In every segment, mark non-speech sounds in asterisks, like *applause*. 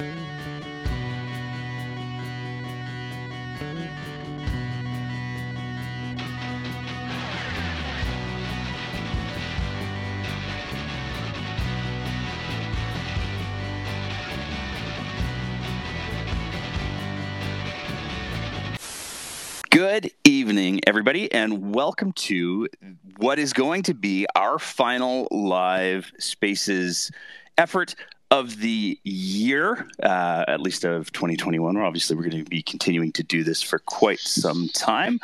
Good evening, everybody, and welcome to what is going to be our final live spaces effort of the year, uh, at least of 2021. Obviously, we're going to be continuing to do this for quite some time,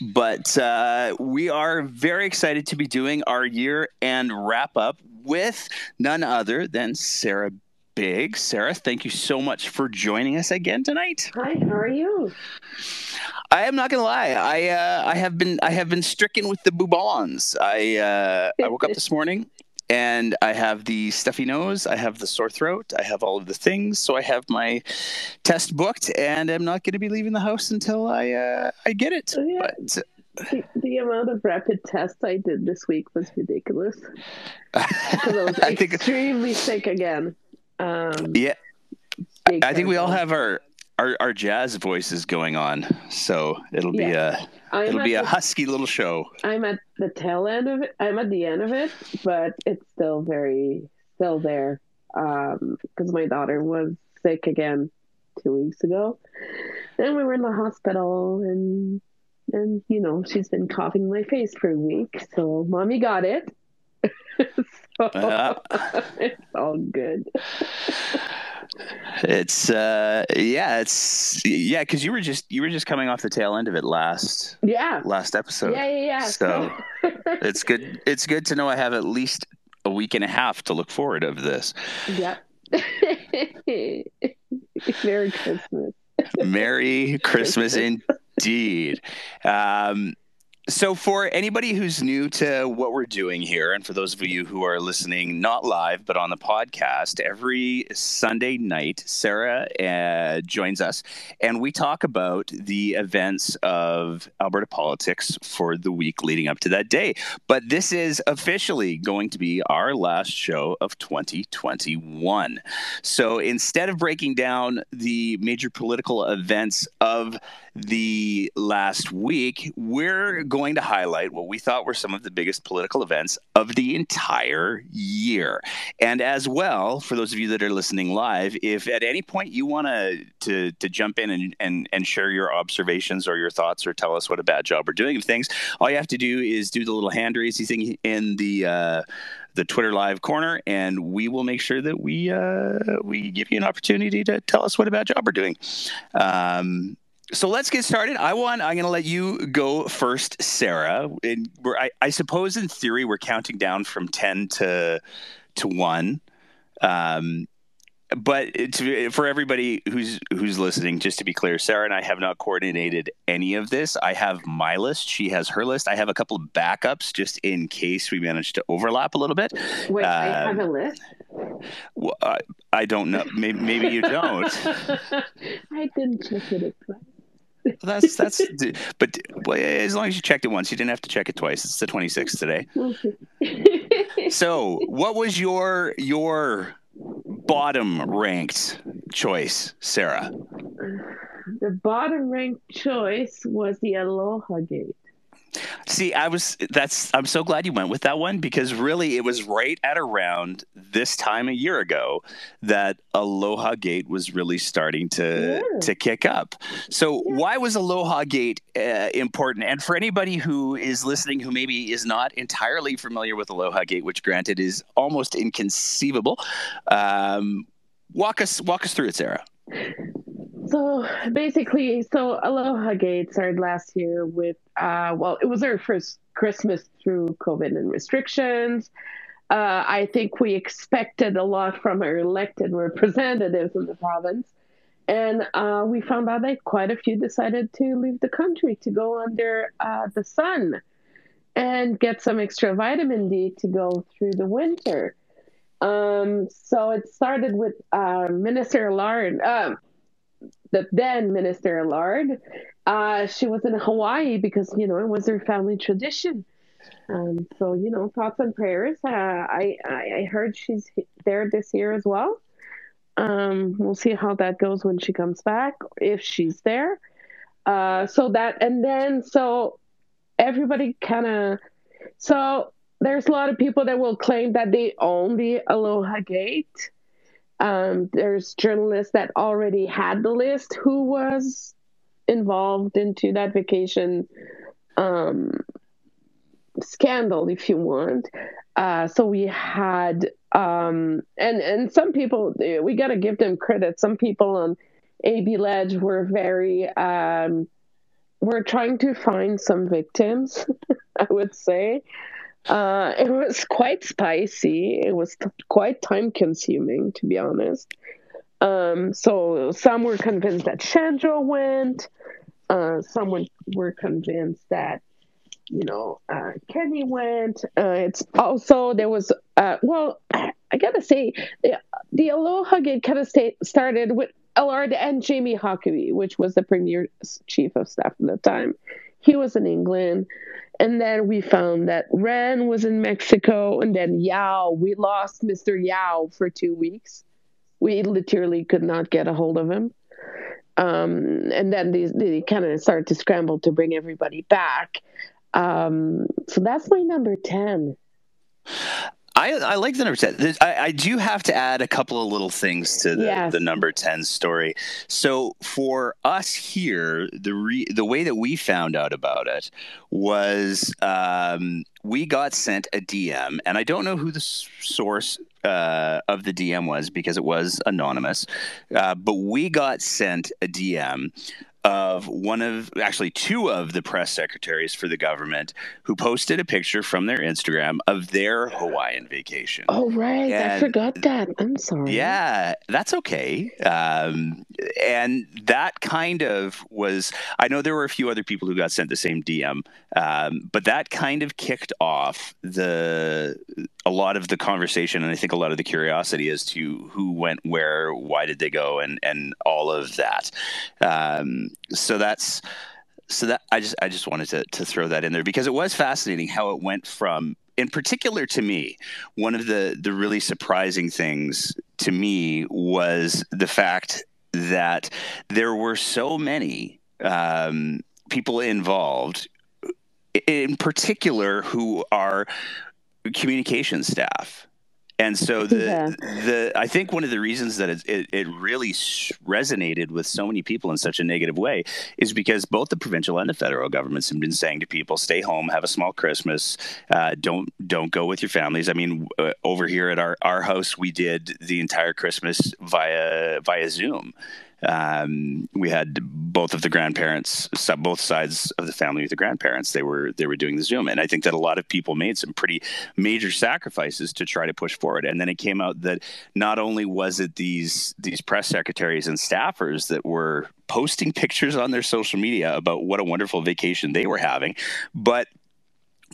but uh, we are very excited to be doing our year and wrap up with none other than Sarah Biggs. Sarah, thank you so much for joining us again tonight. Hi, how are you? I am not gonna lie. I uh, I have been I have been stricken with the bubons. I uh, I woke up this morning and I have the stuffy nose. I have the sore throat. I have all of the things. So I have my test booked, and I'm not going to be leaving the house until I uh, I get it. Oh, yeah. But, The, the amount of rapid tests I did this week was ridiculous. Because I was *laughs* I think extremely sick again. Um, yeah. I think we all have our. Our, our jazz voices going on, so it'll be Yeah. a I'm it'll be a the- husky little show. I'm at the tail end of it. I'm at the end of it, but it's still very still there. Because my daughter was sick again two weeks ago. Then we were in the hospital, and and you know she's been coughing in my face for a week. So mommy got it. *laughs* so Uh. *laughs* it's all good. *laughs* It's uh yeah, it's yeah, because you were just you were just coming off the tail end of it last Yeah. last episode. Yeah, yeah, yeah. So *laughs* it's good it's good to know I have at least a week and a half to look forward of this. yeah. *laughs* Merry Christmas. Merry Christmas *laughs* indeed. Um, so, for anybody who's new to what we're doing here, and for those of you who are listening not live but on the podcast, every Sunday night, Sarah uh, joins us and we talk about the events of Alberta politics for the week leading up to that day. But this is officially going to be our last show of 2021. So, instead of breaking down the major political events of the last week, we're going to highlight what we thought were some of the biggest political events of the entire year. And as well, for those of you that are listening live, if at any point you want to to jump in and, and, and share your observations or your thoughts or tell us what a bad job we're doing of things, all you have to do is do the little hand raising thing in the uh, the Twitter live corner, and we will make sure that we uh, we give you an opportunity to tell us what a bad job we're doing. Um, so let's get started. I want. I'm going to let you go first, Sarah. And we're, I, I suppose, in theory, we're counting down from ten to to one. Um, but to, for everybody who's who's listening, just to be clear, Sarah and I have not coordinated any of this. I have my list; she has her list. I have a couple of backups just in case we manage to overlap a little bit. Wait, I have Um, a list. Well, I, I don't know. Maybe, maybe you don't. *laughs* I didn't check it twice. That's that's. But as long as you checked it once, you didn't have to check it twice. It's the 26th today. *laughs* So, what was your your bottom ranked choice, Sarah? the bottom ranked choice was the Aloha Gate. See, I was that's I'm so glad you went with that one because really it was right at around this time a year ago that Aloha Gate was really starting to Yeah. to kick up. So Yeah. why was Aloha Gate uh, important? And for anybody who is listening who maybe is not entirely familiar with Aloha Gate, which granted is almost inconceivable, um, walk us walk us through it, Sarah. So basically, so Aloha Gate started last year with, uh, well, it was our first Christmas through COVID and restrictions. Uh, I think we expected a lot from our elected representatives in the province. And uh, we found out that quite a few decided to leave the country to go under uh, the sun and get some extra vitamin D to go through the winter. Um, so it started with uh, Minister Allard, um, the then Minister Allard. Uh, she was in Hawaii because you know it was her family tradition. Um, so you know, thoughts and prayers. Uh, I, I I heard she's there this year as well. Um, we'll see how that goes when she comes back, if she's there. Uh, so that, and then, so everybody kind of, so there's a lot of people that will claim that they own the Aloha Gate. Um, there's journalists that already had the list who was involved into that vacation um, scandal, if you want. Uh, so we had, um, and and some people we got to give them credit. Some people on AB Ledge were very, um, were trying to find some victims. *laughs* I would say. Uh, it was quite spicy. It was t- quite time consuming, to be honest. Um, so some were convinced that Shandro went. Uh, some were convinced that you know uh, Kenney went. Uh, it's also there was uh, well, *clears throat* I gotta say the, the Aloha Gate kind of started with Allard and Jamie Huckabay, which was the premier chief of staff at the time. He was in England. And then we found that Rehn was in Mexico, and then Yao. We lost Mr. Yao for two weeks. We literally could not get a hold of him. Um, and then they, they kind of started to scramble to bring everybody back. Um, so that's my number 10. I, I like the number 10. I, I, do have to add a couple of little things to the, yes. the number 10 story. So for us here, the re, the way that we found out about it was um, we got sent a DM, and I don't know who the source uh, of the DM was because it was anonymous, uh, but we got sent a DM of one of actually two of the press secretaries for the government who posted a picture from their Instagram of their Hawaiian vacation. Oh, right. And I forgot that. I'm sorry. Yeah, that's okay. Um, and that kind of was, I know there were a few other people who got sent the same DM, um, but that kind of kicked off the a lot of the conversation and I think a lot of the curiosity as to who went where, why did they go, and and all of that. Um, so that's so that I just I just wanted to to throw that in there because it was fascinating how it went from in particular to me one of the the really surprising things to me was the fact that there were so many um, people involved in particular who are communication staff. And so the yeah. the I think one of the reasons that it, it, it really resonated with so many people in such a negative way is because both the provincial and the federal governments have been saying to people, "Stay home, have a small Christmas, uh, don't don't go with your families." I mean, uh, over here at our our house, we did the entire Christmas via via Zoom. Um, we had both of the grandparents, both sides of the family the grandparents. They were they were doing the Zoom, and I think that a lot of people made some pretty major sacrifices to try to push forward. And then it came out that not only was it these these press secretaries and staffers that were posting *laughs* pictures on their social media about what a wonderful vacation they were having, but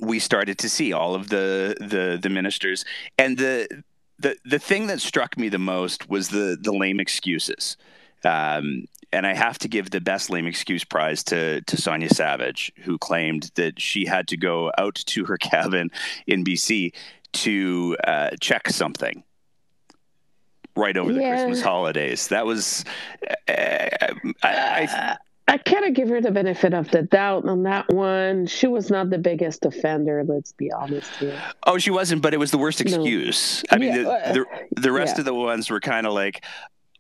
we started to see all of the the the ministers and the the the thing that struck me the most was the the lame excuses um, and I have to give the best lame excuse prize to to Sonya Savage, who claimed that she had to go out to her *laughs* cabin in BC to uh, check something right over the. Christmas holidays. That was uh, I, I, I kind of give her the benefit of the doubt on that one. She was not the biggest offender, let's be honest here. Oh, she wasn't, but it was the worst excuse. No. I mean, yeah, the, the, the rest yeah. of the ones were kind of like,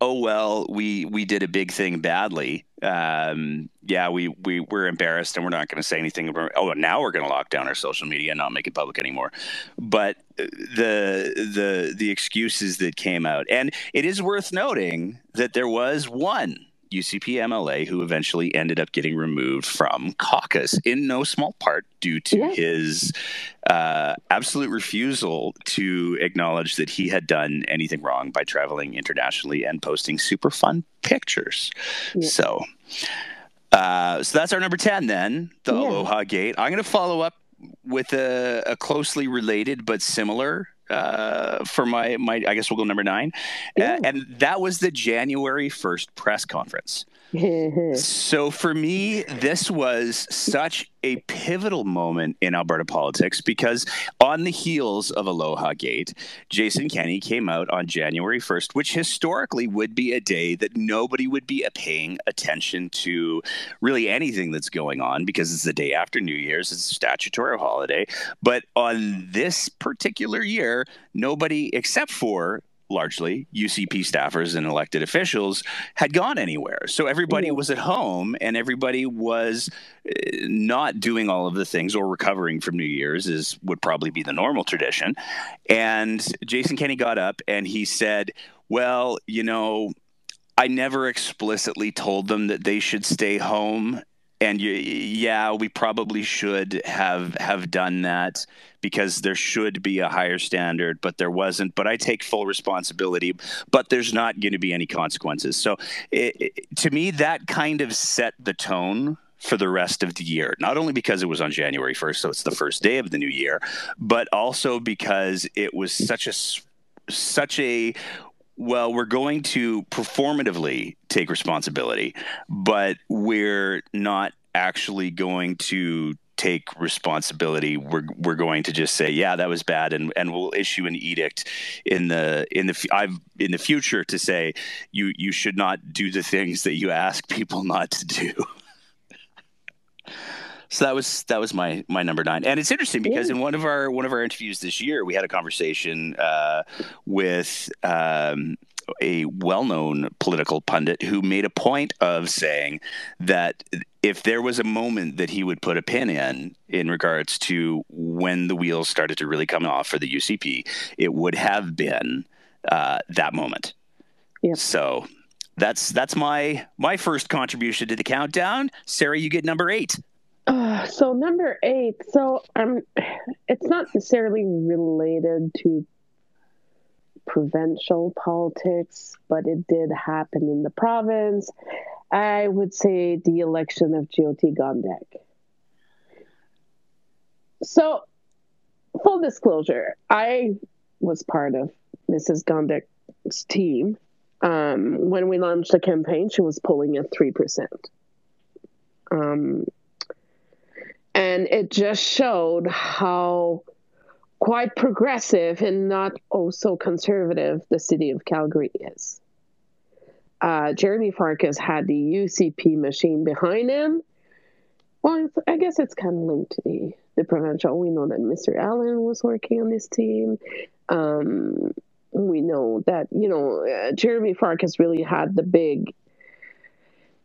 oh well, we we did a big thing badly. Um, yeah, we we we're embarrassed and we're not going to say anything. Oh, now we're going to lock down our social media and not make it public anymore. But the the the excuses that came out, and it is worth noting that there was one UCP MLA, who eventually ended up getting removed from caucus in no small part due to yeah. his uh, absolute refusal to acknowledge that he had done anything wrong by traveling internationally and posting super fun pictures. Yeah. So, uh, so that's our number 10 then, the yeah. Aloha Gate. I'm going to follow up with a, a closely related but similar uh, for my my I guess we'll go number nine, uh, and that was the January first press conference. *laughs* so for me, this was such a pivotal moment in Alberta politics because on the heels of Aloha Gate, Jason Kenney came out on January 1st, which historically would be a day that nobody would be paying attention to really anything that's going on because it's the day after New Year's, it's a statutory holiday. But on this particular year, nobody except for largely UCP staffers and elected officials had gone anywhere. So everybody was at home and everybody was eh, not doing all of the things or recovering from New Year's is would probably be the normal tradition. And Jason Kenney got up and he said, "Well, you know, I never explicitly told them that they should stay home and you, yeah, we probably should have have done that because there should be a higher standard, but there wasn't. But I take full responsibility. But there's not going to be any consequences. So it, it, to me, that kind of set the tone for the rest of the year. Not only because it was on January 1st, so it's the first day of the new year, but also because it was such a such a well, we're going to performatively take responsibility, but we're not actually going to take responsibility. We're we're going to just say, yeah, that was bad, and and we'll issue an edict in the in the I've in the future to say you you should not do the things that you ask people not to do. So that was that was my my number nine, and it's interesting because in one of our one of our interviews this year, we had a conversation uh, with um, a well-known political pundit who made a point of saying that if there was a moment that he would put a pin in in regards to when the wheels started to really come off for the UCP, it would have been uh, that moment. Yep. So that's that's my my first contribution to the countdown. Sarah, you get number eight. Uh, so number eight. So um, it's not necessarily related to provincial politics, but it did happen in the province. I would say the election of Jyoti Gondek. So, full disclosure, I was part of Mrs. Gondek's team. Um, when we launched the campaign, she was polling at 3%. Um, and it just showed how quite progressive and not oh so conservative the city of Calgary is. Uh, Jeromy Farkas had the UCP machine behind him. Well, I guess it's kind of linked to the, the provincial. We know that Mr. Allen was working on this team. Um, we know that you know uh, Jeromy Farkas really had the big,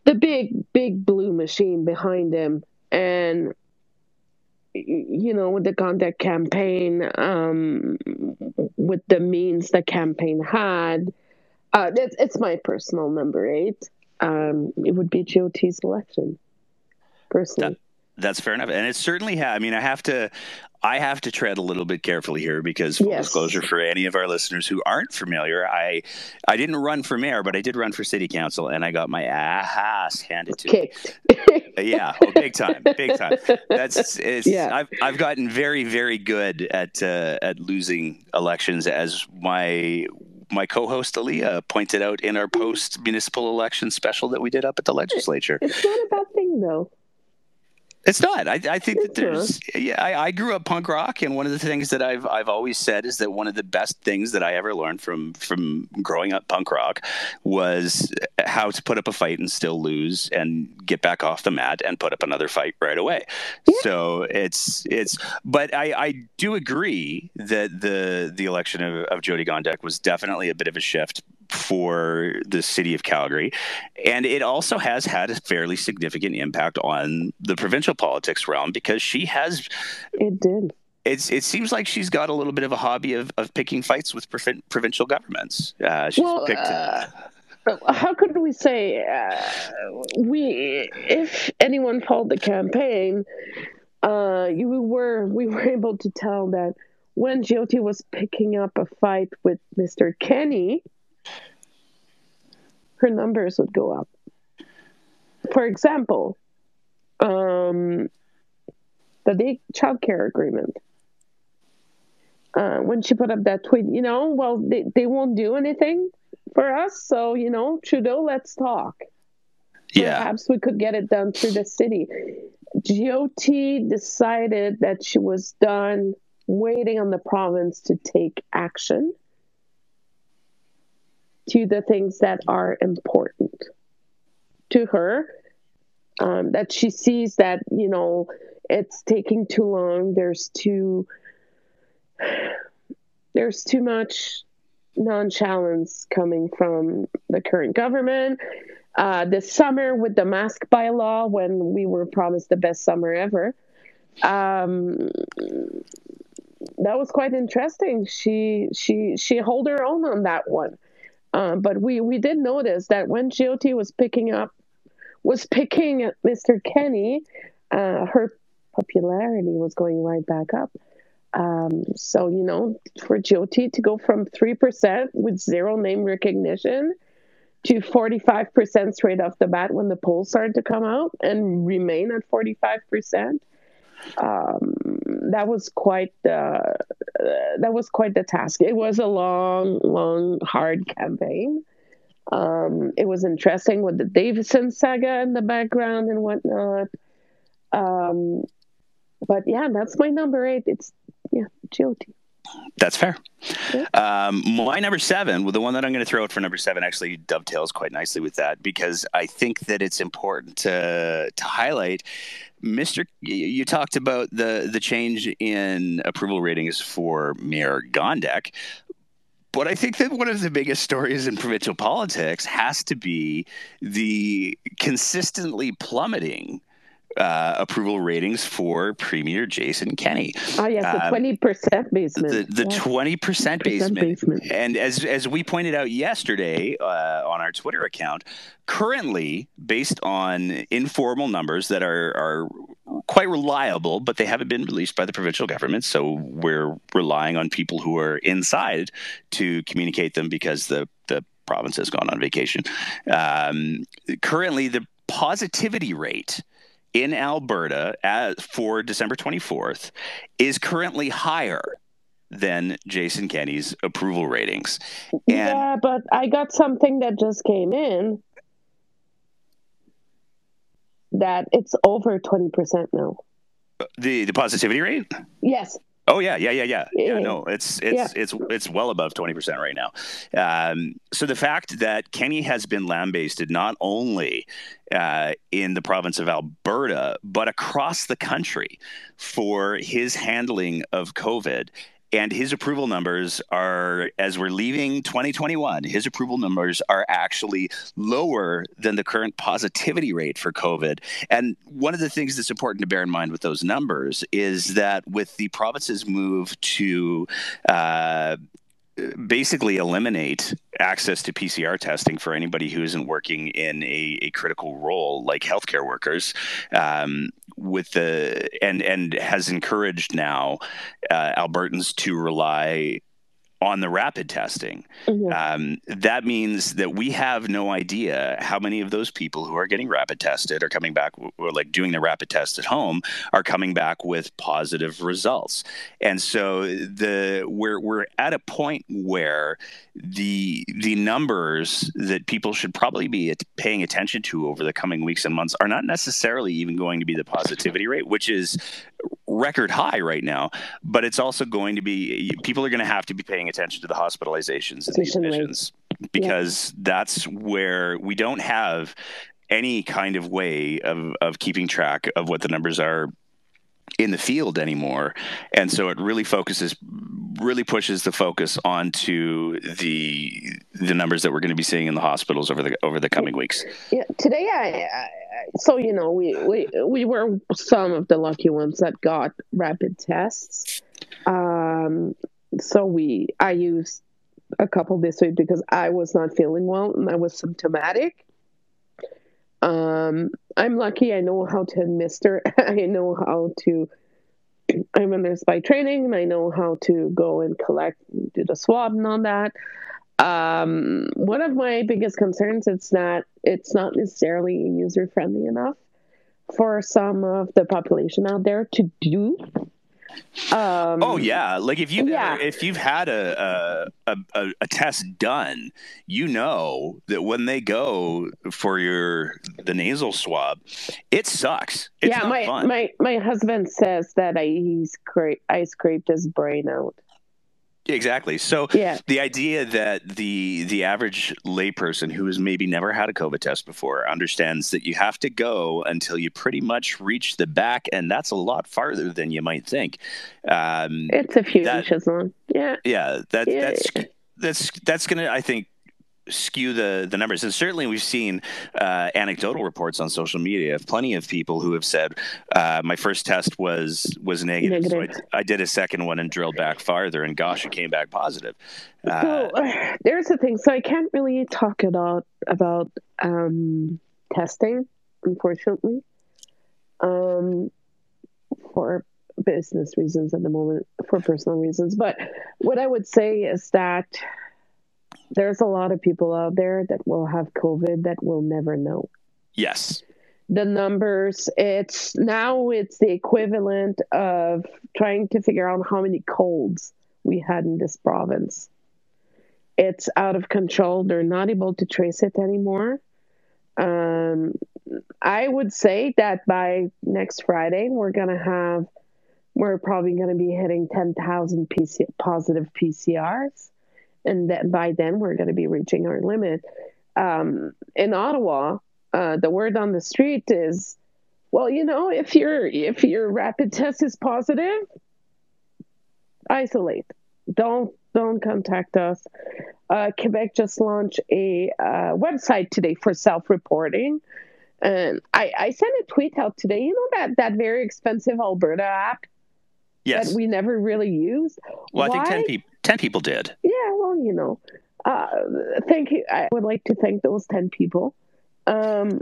the big big blue machine behind him, and you know, with the Gondek campaign, um, with the means the campaign had, uh, it's, it's my personal number eight. Um, it would be Jyoti's election, personally. That, that's fair enough, and it certainly had. I mean, I have to, I have to tread a little bit carefully here because full yes. disclosure for any of our listeners who aren't familiar, I I didn't run for mayor, but I did run for city council, and I got my ass handed to me. *laughs* yeah, oh, big time, big time. That's *laughs* it's, yeah. I've I've gotten very very good at uh, at losing elections, as my my co-host Aaliyah pointed out in our post municipal election special that we did up at the legislature. It's not a bad thing though. It's not. I, I think that there's. Yeah, I, I, grew up punk rock, and one of the things that I've I've always said is that one of the best things that I ever learned from from growing up punk rock was how to put up a fight and still lose, and get back off the mat and put up another fight right away. Yeah. So it's it's. But I I do agree that the the election of, of Jyoti Gondek was definitely a bit of a shift for the city of Calgary. And it also has had a fairly significant impact on the provincial politics realm because she has. It did. It's, it seems like she's got a little bit of a hobby of, of picking fights with provincial governments. Uh, she's well, picked. Uh, how could we say uh, we if anyone followed the campaign uh, you were we were *laughs* able to tell that when Jyoti was picking up a fight with Mr. Kenney her numbers would go up. For example, um, the child care agreement. Uh, when she put up that tweet, you know, well, they, they won't do anything for us. So, you know, Trudeau, let's talk. Yeah. Perhaps we could get it done through the city. Jyoti decided that she was done waiting on the province to take action to the things that are important to her. Um, that she sees that, you know, it's taking too long. There's too *sighs* there's too much nonchalance coming from the current government. Uh, this summer with the mask bylaw, when we were promised the best summer ever, um, that was quite interesting. She she she held her own on that one, um, but we we did notice that when Jyoti was picking up was picking Mr. Kenney, uh, her popularity was going right back up. Um, so you know, for Jyoti to go from three percent with zero name recognition to forty five percent straight off the bat when the polls started to come out and remain at forty five percent um, that was quite uh, that was quite the task. It was a long, long, hard campaign. Um, it was interesting with the Davidson saga in the background and whatnot. Um, but yeah, that's my number eight. It's yeah, Jyoti. That's fair. Um, my number seven, well, the one that I'm going to throw out for number seven actually dovetails quite nicely with that because I think that it's important to to highlight. Mr. You talked about the the change in approval ratings for Mayor Gondek, but I think that one of the biggest stories in provincial politics has to be the consistently plummeting uh, approval ratings for Premier Jason Kenney. Oh yes, the um, twenty percent basement. The twenty percent basement. basement. And as as we pointed out yesterday uh, on our Twitter account, currently based on informal numbers that are are quite reliable, but they haven't been released by the provincial government. So we're relying on people who are inside to communicate them because the the province has gone on vacation. Um, currently, the positivity rate in Alberta as, for December 24th is currently higher than Jason Kenney's approval ratings. And yeah, but I got something that just came in that it's over 20% now. The the positivity rate? Yes. Oh yeah, yeah, yeah, yeah. Yeah, no, it's it's yeah. it's it's well above twenty percent right now. Um, so the fact that Kenney has been lambasted not only uh, in the province of Alberta but across the country for his handling of COVID and his approval numbers are as we're leaving 2021 his approval numbers are actually lower than the current positivity rate for covid. And one of the things that's important to bear in mind with those numbers is that with the province's move to uh, basically eliminate access to PCR testing for anybody who isn't working in a, a critical role like healthcare workers. Um, with the and and has encouraged now uh, Albertans to rely on the rapid testing. Mm-hmm. Um, that means that we have no idea how many of those people who are getting rapid tested or coming back, or like doing the rapid test at home, are coming back with positive results. And so the we're we're at a point where the the numbers that people should probably be paying attention to over the coming weeks and months are not necessarily even going to be the positivity rate, which is record high right now, but it's also going to be people are going to have to be paying attention to the hospitalizations and the admissions because yeah. that's where we don't have any kind of way of, of keeping track of what the numbers are in the field anymore and so it really focuses really pushes the focus onto the the numbers that we're going to be seeing in the hospitals over the over the coming weeks yeah today i, I so you know we, we we were some of the lucky ones that got rapid tests. Um so we i used a couple this week because i was not feeling well and i was symptomatic. Um i'm lucky. I know how to administer. *laughs* I know how to i'm a nurse by training and i know how to go and collect do the swab and all that um, one of my biggest concerns it's not it's not necessarily user friendly enough for some of the population out there to do. Um, oh yeah, like if you've yeah. if you've had a, a a a test done, you know that when they go for your the nasal swab, it sucks. It's yeah, not my fun. my my husband says that I he scra- I scraped his brain out. Exactly. So Yeah. the idea that the the average layperson who has maybe never had a COVID test before understands that you have to go until you pretty much reach the back, and that's a lot farther than you might think. Um, It's a few That- inches long. Yeah. yeah, that Yeah. that's that's that's gonna, I think, skew the the numbers. And certainly, we've seen uh, anecdotal reports on social media of plenty of people who have said, uh, "My first test was was negative, Negative. so I, I did a second one and drilled back farther, and gosh, it came back positive." Uh, So *sighs* there's the thing. So I can't really talk about about um, testing, unfortunately, um, for business reasons at the moment, for personal reasons. But what I would say is that there's a lot of people out there that will have COVID that will never know. Yes. the numbers it's now it's the equivalent of trying to figure out how many colds we had in this province. It's out of control. They're not able to trace it anymore. Um, i would say that by next friday we're going to have we're probably going to be hitting 10,000 PC, positive pcrs and that by then we're going to be reaching our limit um, in ottawa uh, the word on the street is, well, you know, if your if your rapid test is positive, isolate. Don't don't contact us. Uh, Quebec just launched a uh, website today for self-reporting, and I, I sent a tweet out today. You know that that very expensive Alberta app Yes. that we never really used. well, I think 10, peop 10 people did. Yeah, well, you know, uh, thank you. I would like to thank those ten people. Um,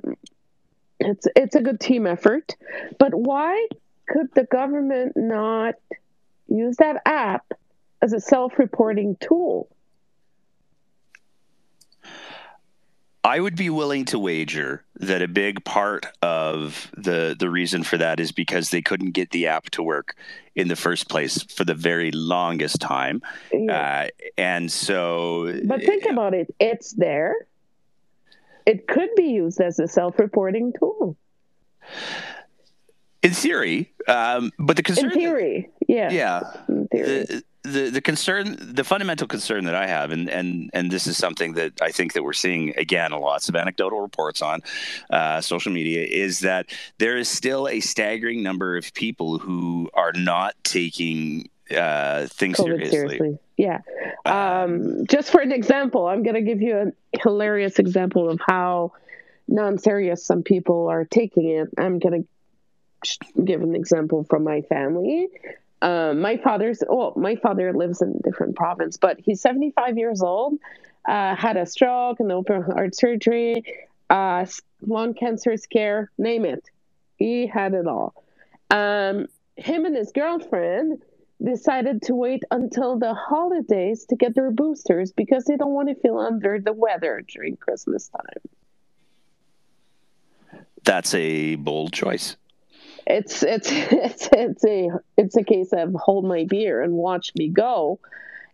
it's it's a good team effort, but why could the government not use that app as a self-reporting tool? I would be willing to wager that a big part of the the reason for that is because they couldn't get the app to work in the first place for the very longest time, Yeah. uh, and so. but think about it; it's there. It could be used as a self-reporting tool in theory, um, but the concern. in theory. Yeah, yeah, theory. the, the the concern the fundamental concern that I have and and and this is something that I think that we're seeing again lots of anecdotal reports on uh, social media is that there is still a staggering number of people who are not taking uh, things seriously. seriously. Yeah. Um, just for an example, I'm going to give you a hilarious example of how non-serious some people are taking it. I'm going to give an example from my family. Um, my father's well, my father lives in a different province, but he's 75 years old. Uh, had a stroke and open heart surgery, uh, lung cancer scare, name it. He had it all. Um, him and his girlfriend decided to wait until the holidays to get their boosters because they don't want to feel under the weather during Christmas time. That's a bold choice. It's it's *laughs* it's it's a it's a case of hold my beer and watch me go.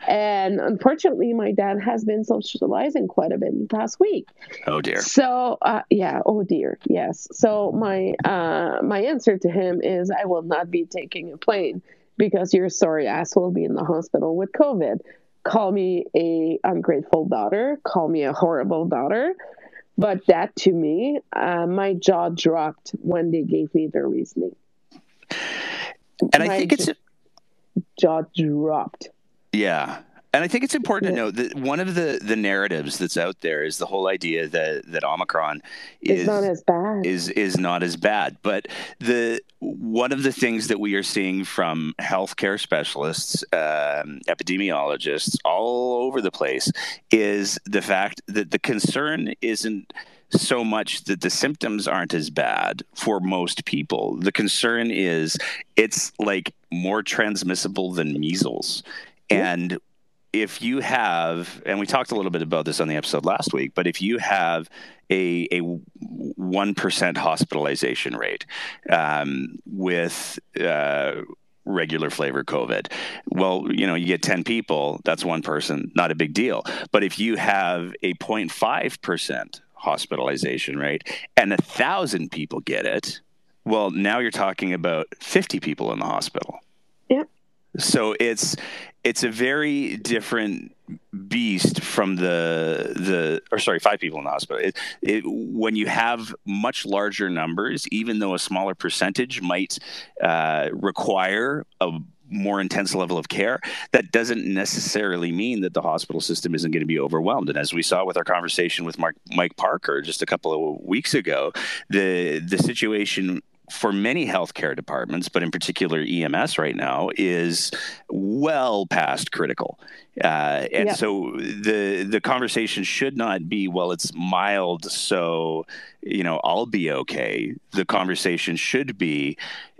And unfortunately, my dad has been socializing quite a bit in the past week. Oh dear. So uh, yeah, oh dear, yes. So my uh, my answer to him is I will not be taking a plane because your sorry ass will be in the hospital with COVID. Call me a ungrateful daughter. Call me a horrible daughter. But that to me, uh, my jaw dropped when they gave me their reasoning. And I think it's jaw dropped. Yeah. And I think it's important to note that one of the, the narratives that's out there is the whole idea that, that Omicron It's is not as bad. is is not as bad. But the one of the things that we are seeing from healthcare specialists, um, epidemiologists all over the place is the fact that the concern isn't so much that the symptoms aren't as bad for most people. The concern is it's like more transmissible than measles. And if you have, and we talked a little bit about this on the episode last week, but if you have a a one percent hospitalization rate um, with uh, regular flavor COVID. Well, you know, you get 10 people, that's one person, not a big deal. But if you have a 0.5% hospitalization rate and a thousand people get it, well, now you're talking about 50 people in the hospital. So it's it's a very different beast from the the or sorry five people in the hospital it, it, when you have much larger numbers even though a smaller percentage might uh, require a more intense level of care, that doesn't necessarily mean that the hospital system isn't going to be overwhelmed. And as we saw with our conversation with Mark, Mike Parker just a couple of weeks ago, the the situation for many healthcare departments, but in particular EMS right now, is well past critical. Uh, and yeah. so the the conversation should not be, well, it's mild, so you know I'll be okay. The conversation should be,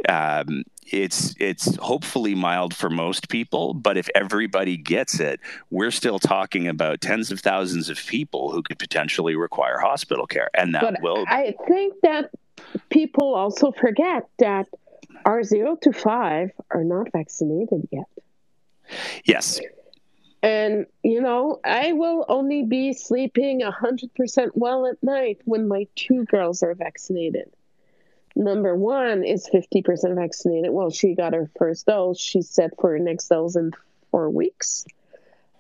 um, it's it's hopefully mild for most people, but if everybody gets it, we're still talking about tens of thousands of people who could potentially require hospital care, and that but will. I think that people also forget that our zero to five are not vaccinated yet. Yes. And, you know, I will only be sleeping 100% well at night when my two girls are vaccinated. Number one is 50% vaccinated. Well, she got her first dose. She's set for her next dose in four weeks.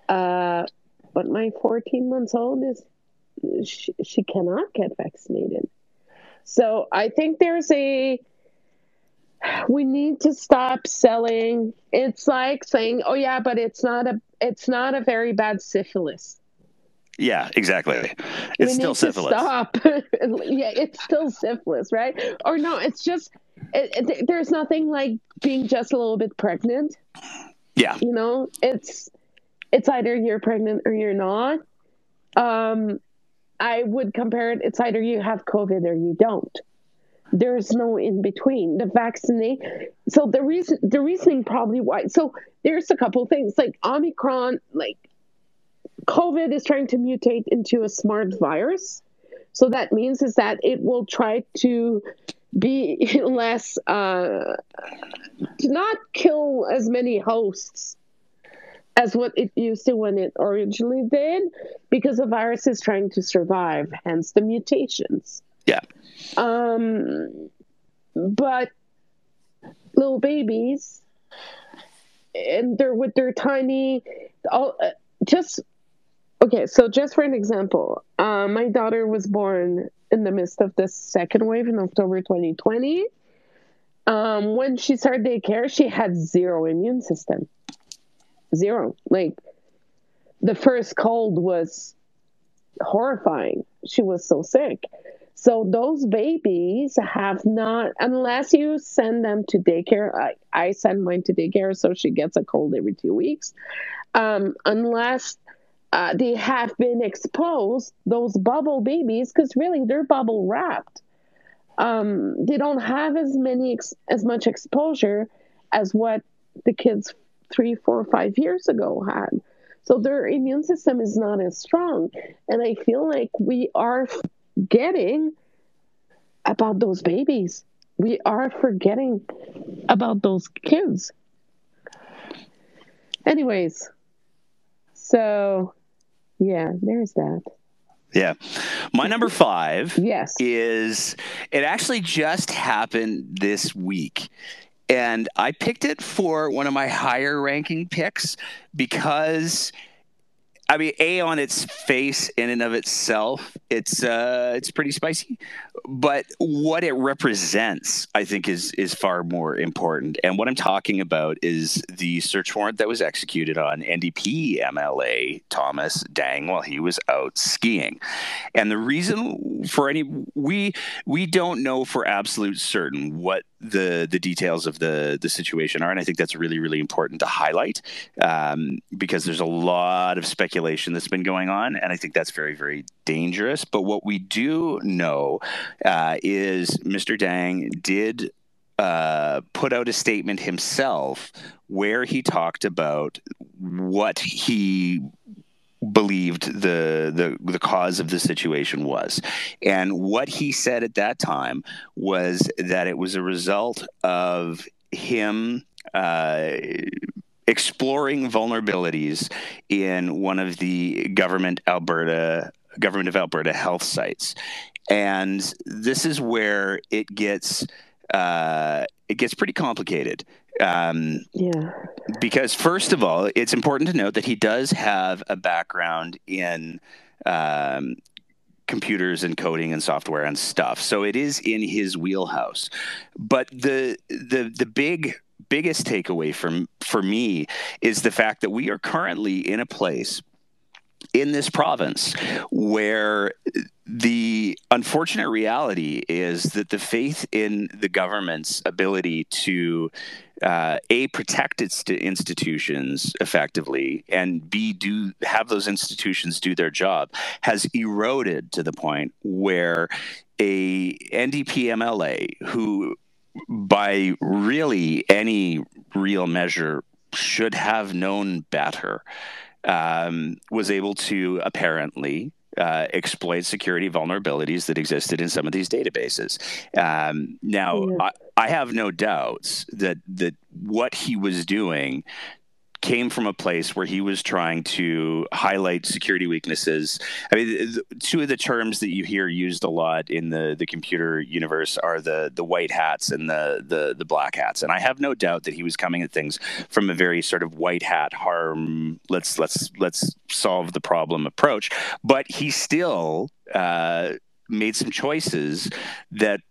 Uh, but my 14 months old is, she, she cannot get vaccinated. So I think there's a we need to stop selling. It's like saying, "Oh yeah, but it's not a it's not a very bad syphilis." Yeah, exactly. It's we still syphilis. stop. *laughs* yeah, it's still syphilis, right? Or no, it's just it, it, there's nothing like being just a little bit pregnant. Yeah, you know, it's it's either you're pregnant or you're not. Um, I would compare it. It's either you have COVID or you don't. There's no in between. The vaccinate. So the reason, the reasoning probably why. So there's a couple things like Omicron, like COVID is trying to mutate into a smart virus. So that means is that it will try to be *laughs* less, uh, to not kill as many hosts as what it used to when it originally did because the virus is trying to survive, hence the mutations. Yeah. Um, but little babies, and they're with their tiny, all uh, just okay. So just for an example, uh, my daughter was born in the midst of the second wave in October 2020. Um, when she started daycare, she had zero immune system zero. Like the first cold was horrifying. She was so sick. So those babies have not, unless you send them to daycare. I, I send mine to daycare, so she gets a cold every two weeks. Um, unless uh, they have been exposed, those bubble babies, because really they're bubble wrapped. Um, they don't have as many ex- as much exposure as what the kids three, four, five years ago had. So their immune system is not as strong. And I feel like we are forgetting about those babies. We are forgetting about those kids. Anyways, so yeah, there's that. Yeah. My number five yes. is it actually just happened this week. And I picked it for one of my higher ranking picks because I mean, a on its face, in and of itself, it's uh, it's pretty spicy. But what it represents, I think, is is far more important. And what I'm talking about is the search warrant that was executed on NDP MLA Thomas Dang while he was out skiing. And the reason for any we we don't know for absolute certain what the the details of the the situation are, and I think that's really really important to highlight um, because there's a lot of speculation that's been going on, and I think that's very very dangerous. But what we do know uh, is Mr. Dang did uh, put out a statement himself where he talked about what he believed the, the the cause of the situation was and what he said at that time was that it was a result of him uh, exploring vulnerabilities in one of the government Alberta government of Alberta health sites, and this is where it gets uh, it gets pretty complicated. Um, yeah. Because first of all, it's important to note that he does have a background in um, computers and coding and software and stuff. So it is in his wheelhouse. But the the the big biggest takeaway from for me is the fact that we are currently in a place in this province where the unfortunate reality is that the faith in the government's ability to uh, a protect its institutions effectively and b do have those institutions do their job has eroded to the point where a NDP MLA who by really any real measure should have known better um, was able to apparently uh, exploit security vulnerabilities that existed in some of these databases. Um, now, yeah. I, I, have no doubts that that what he was doing came from a place where he was trying to highlight security weaknesses. I mean, two of the terms that you hear used a lot in the, the computer universe are the the white hats and the, the the black hats. And I have no doubt that he was coming at things from a very sort of white hat harm. Let's let's let's solve the problem approach. But he still uh, made some choices that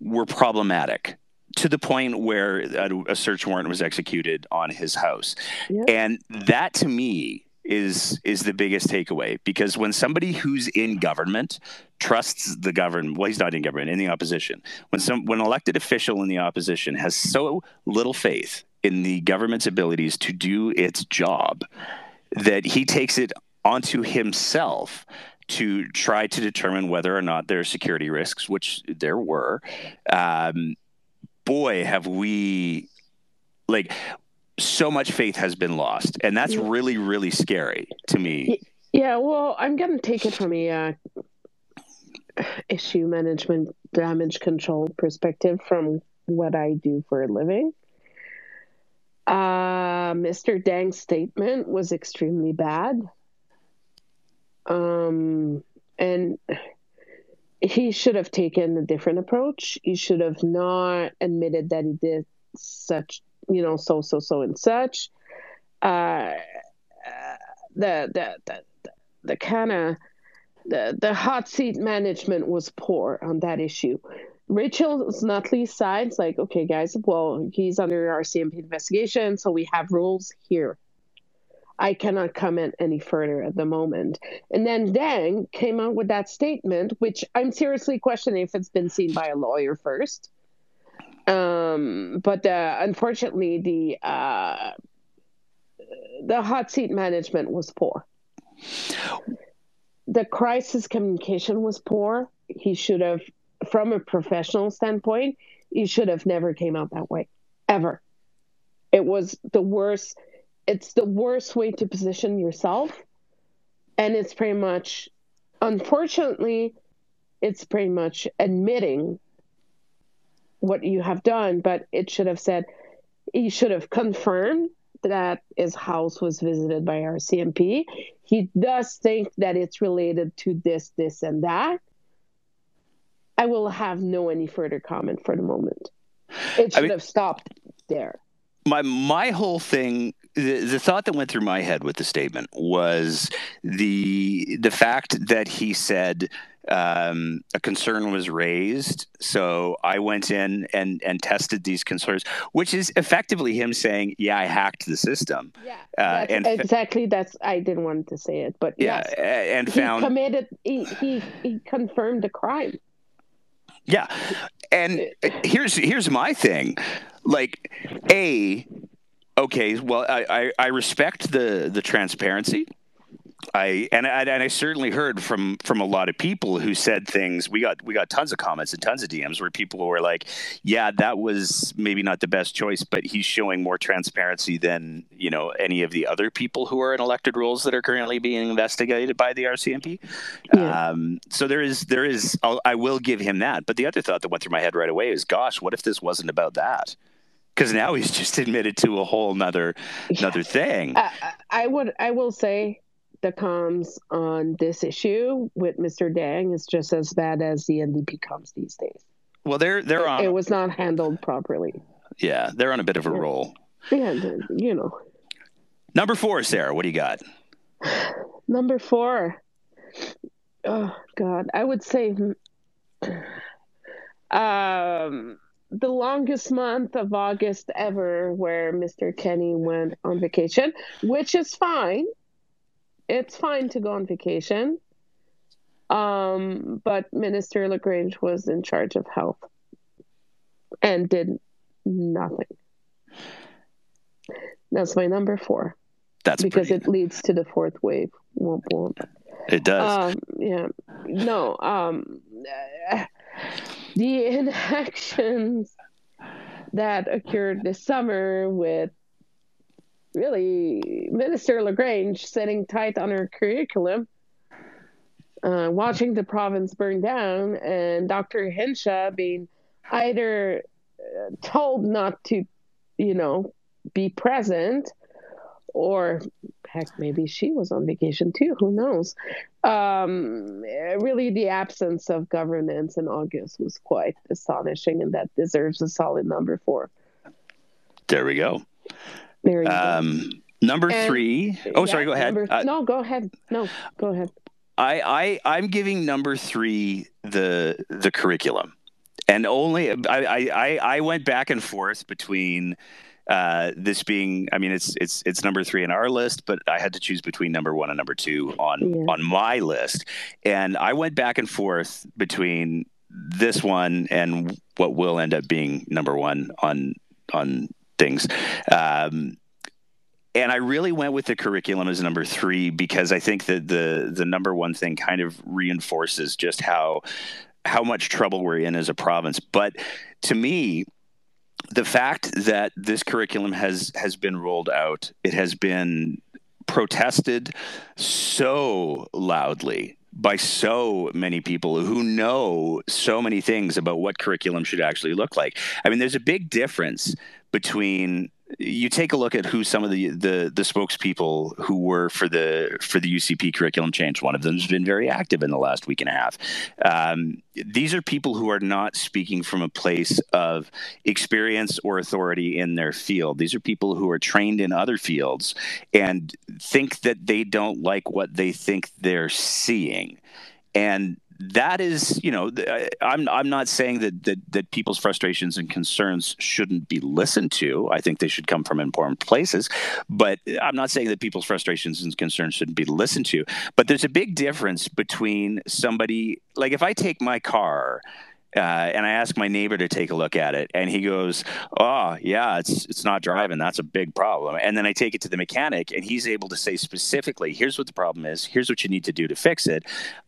were problematic to the point where a, search warrant was executed on his house. Yep. And that to me is is the biggest takeaway because when somebody who's in government trusts the government well he's not in government in the opposition when some when an elected official in the opposition has so little faith in the government's abilities to do its job that he takes it onto himself to try to determine whether or not there are security risks, which there were, um, boy, have we like so much faith has been lost, and that's really really scary to me. Yeah, well, I'm gonna take it from a uh, issue management, damage control perspective from what I do for a living. Uh, Mr. Dang's statement was extremely bad. Um, and he should have taken a different approach. He should have not admitted that he did such, you know, so, so, so, and such. Uh, the, the, the, the, the kind of the, the hot seat management was poor on that issue. Rachel Notley's side's like, okay, guys, well, he's under RCMP investigation, so we have rules here. I cannot comment any further at the moment. And then Dang came out with that statement, which I'm seriously questioning if it's been seen by a lawyer first. Um, but uh, unfortunately, the uh, the hot seat management was poor. The crisis communication was poor. He should have, from a professional standpoint, he should have never came out that way, ever. It was the worst it's the worst way to position yourself and it's pretty much unfortunately it's pretty much admitting what you have done but it should have said he should have confirmed that his house was visited by RCMP. He does think that it's related to this, this, and that. I will have no any further comment for the moment. It should I mean, have stopped there. My my whole thing the, the thought that went through my head with the statement was the the fact that he said um, a concern was raised. So I went in and and tested these concerns, which is effectively him saying, "Yeah, I hacked the system." Yeah, uh, and exactly. That's I didn't want to say it, but yeah, yes, and found he committed. He, he he confirmed the crime. Yeah, and here's here's my thing, like a Okay, well, I, I, I respect the the transparency. I and I, and I certainly heard from from a lot of people who said things. We got we got tons of comments and tons of DMs where people were like, "Yeah, that was maybe not the best choice, but he's showing more transparency than you know any of the other people who are in elected roles that are currently being investigated by the RCMP." Yeah. Um, so there is there is I'll, I will give him that. But the other thought that went through my head right away is, "Gosh, what if this wasn't about that?" Because now he's just admitted to a whole nother another *laughs* thing. I, I would I will say the comms on this issue with Mr. Dang is just as bad as the NDP comms these days. Well, they're they're on. It was not handled properly. Yeah, they're on a bit of a yeah. roll. Yeah, you know. Number four, Sarah. What do you got? *sighs* Number four. Oh God, I would say. *sighs* Um, the longest month of August ever where Mr. Kenney went on vacation, which is fine. It's fine to go on vacation. Um, but Minister LaGrange was in charge of health and did nothing. That's my number four. That's because pretty... it leads to the fourth wave. Womp womp. It does. Um, yeah. No. Um, the inactions that occurred this summer with really Minister LaGrange sitting tight on her curriculum, uh, watching the province burn down, and Dr. Hinshaw being either uh, told not to, you know, be present or heck, maybe she was on vacation too. Who knows? Um, really, the absence of governance in August was quite astonishing, and that deserves a solid number four. There we go. There you um, go. Number and, three. Oh, yeah, sorry. Go ahead. Number, uh, no, go ahead. No, go ahead. I, I I'm giving number three the the curriculum, and only I I I went back and forth between uh, this being, I mean, it's it's it's number three in our list, but I had to choose between number one and number two on yeah. on my list, and I went back and forth between this one and what will end up being number one on on things. Um, and I really went with the curriculum as number three because I think that the the number one thing kind of reinforces just how how much trouble we're in as a province. But to me, the fact that this curriculum has has been rolled out, it has been protested so loudly by so many people who know so many things about what curriculum should actually look like. I mean, there's a big difference between you take a look at who some of the, the the spokespeople who were for the for the UCP curriculum change. One of them has been very active in the last week and a half. Um, these are people who are not speaking from a place of experience or authority in their field. These are people who are trained in other fields and think that they don't like what they think they're seeing. And that is, you know, I'm I'm not saying that, that that people's frustrations and concerns shouldn't be listened to. I think they should come from important places, but I'm not saying that people's frustrations and concerns shouldn't be listened to. But there's a big difference between somebody like if I take my car uh, and I ask my neighbor to take a look at it, and he goes, "Oh, yeah, it's it's not driving. That's a big problem." And then I take it to the mechanic, and he's able to say specifically, "Here's what the problem is. Here's what you need to do to fix it."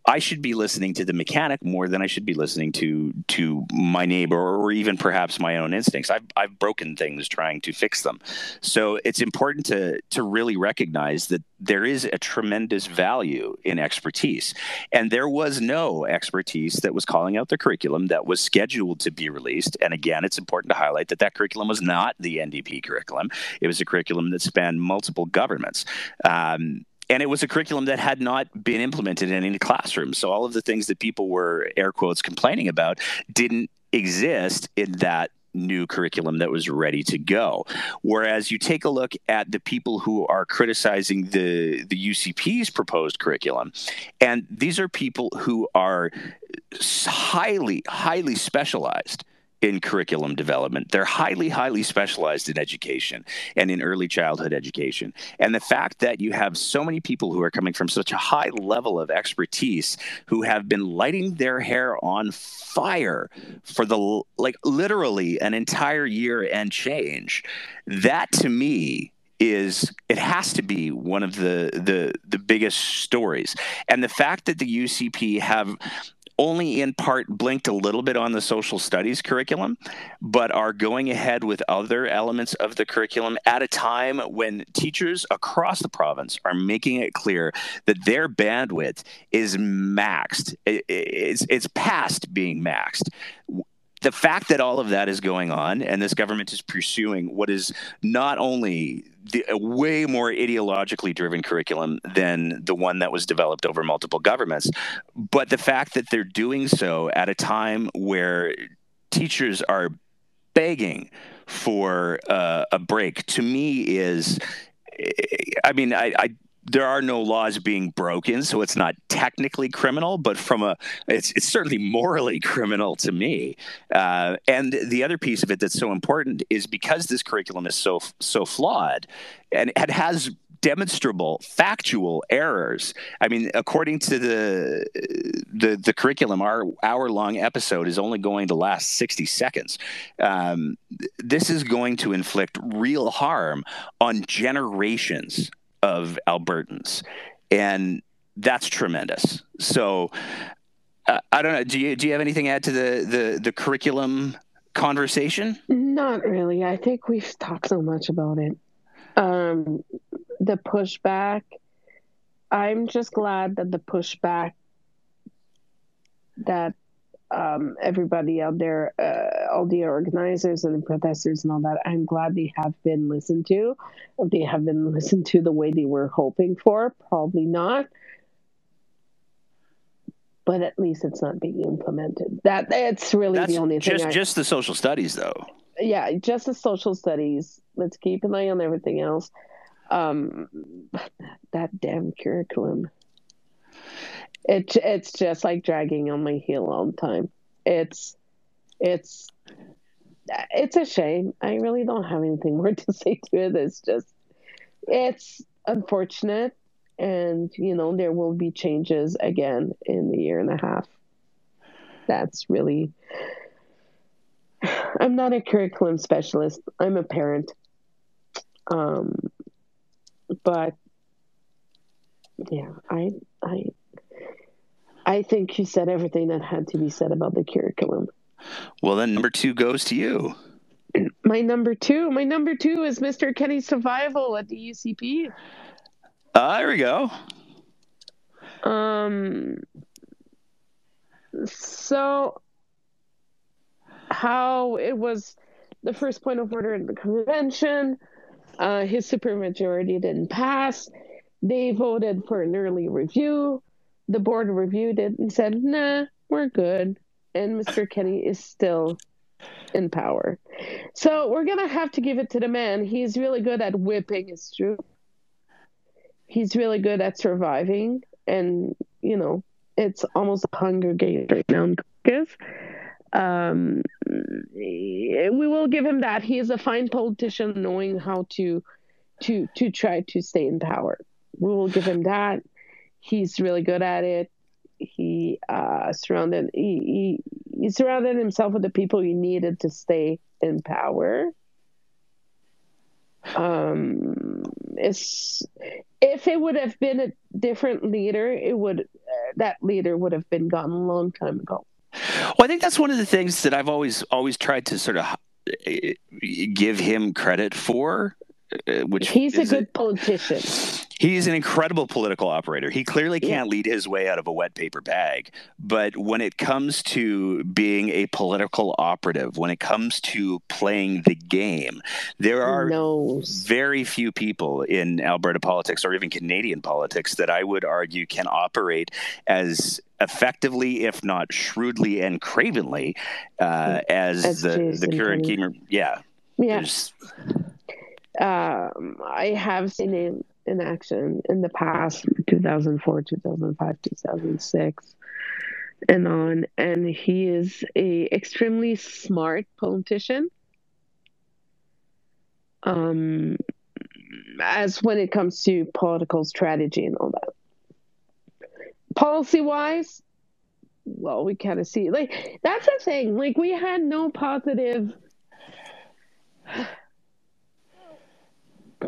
I should be listening to the mechanic more than I should be listening to to my neighbor or even perhaps my own instincts. I've I've broken things trying to fix them, so it's important to to really recognize that there is a tremendous value in expertise, and there was no expertise that was calling out the curriculum that was scheduled to be released. And again, it's important to highlight that that curriculum was not the NDP curriculum. It was a curriculum that spanned multiple governments. Um, and it was a curriculum that had not been implemented in any classroom. So all of the things that people were air quotes complaining about didn't exist in that new curriculum that was ready to go. Whereas you take a look at the people who are criticizing the the UCP's proposed curriculum, and these are people who are highly highly specialized in curriculum development. They're highly, highly specialized in education and in early childhood education. And the fact that you have so many people who are coming from such a high level of expertise who have been lighting their hair on fire for the like literally an entire year and change, that to me is it has to be one of the the the biggest stories and the fact that the UCP have only in part blinked a little bit on the social studies curriculum, but are going ahead with other elements of the curriculum at a time when teachers across the province are making it clear that their bandwidth is maxed. It's, it's past being maxed the fact that all of that is going on and this government is pursuing what is not only the, a way more ideologically driven curriculum than the one that was developed over multiple governments, but the fact that they're doing so at a time where teachers are begging for uh, a break to me is I mean, I, I there are no laws being broken, so it's not technically criminal, but from a it's it's certainly morally *laughs* criminal to me. Uh, and the other piece of it that's so important is because this curriculum is so so flawed, and it has demonstrable factual errors. I mean, according to the the, the curriculum, our hour long episode is only going to last sixty seconds. Um, this is going to inflict real harm on generations of Albertans, and that's tremendous. So. Uh, I don't know. Do you do you have anything to add to the, the, the curriculum conversation? Not really. I think we've talked so much about it. Um, the pushback. I'm just glad that the pushback that um, everybody out there, uh, all the organizers and the protesters and all that, I'm glad they have been listened to. If they have been *laughs* listened to the way they were hoping for, probably not. But at least it's not being implemented. That it's really That's the only thing. Just I, just the social studies, though. Yeah, just the social studies. Let's keep an eye on everything else. Um, that damn curriculum it it's just like dragging on my heel all the time. It's it's it's a shame. I really don't have anything *laughs* more to say to it. It's just it's unfortunate and you know there will be changes again in the year and a half. That's really *sighs* I'm not a curriculum specialist. I'm a parent. Um but yeah, I I I think you said everything that had to be said about the curriculum. Well, then number two goes to you. *clears throat* My number two, my number two is Mr. Kenney Survival at the UCP. Uh, there we go. Um. So, how it was the first point of order in the convention. Uh, his supermajority didn't pass. They voted for an early review the board reviewed it and said, nah, we're good. And Mr. Kenney is still in power. So we're going to have to give it to the man. He's really good at whipping his troops. He's really good at surviving. And, you know, it's almost a Hunger Games right now in Caucus. Um, we will give him that. He is a fine politician knowing how to to to try to stay in power. We will give him that he's really good at it. He uh, surrounded he, he, he surrounded himself with the people he needed to stay in power. Um, it's if it would have been a different leader, it would uh, that leader would have been gone a long time ago. Well, I think that's one of the things that I've always always tried to sort of uh, give him credit for. Uh, which he's a good politician. He's an incredible political operator. He clearly can't lead his way out of a wet paper bag. But when it comes to being a political operative, when it comes to playing the game, there are very few people in Alberta politics or even Canadian politics that I would argue can operate as effectively, if not shrewdly and cravenly, uh, as, as, the, the current gamer. Yeah. Yeah. Um, I have seen him in action in the past 2004 2005 2006 and on. And he is a extremely smart politician. Um as when it comes to political strategy and all that. Policy wise well we kind of see like that's the thing. Like we had no positive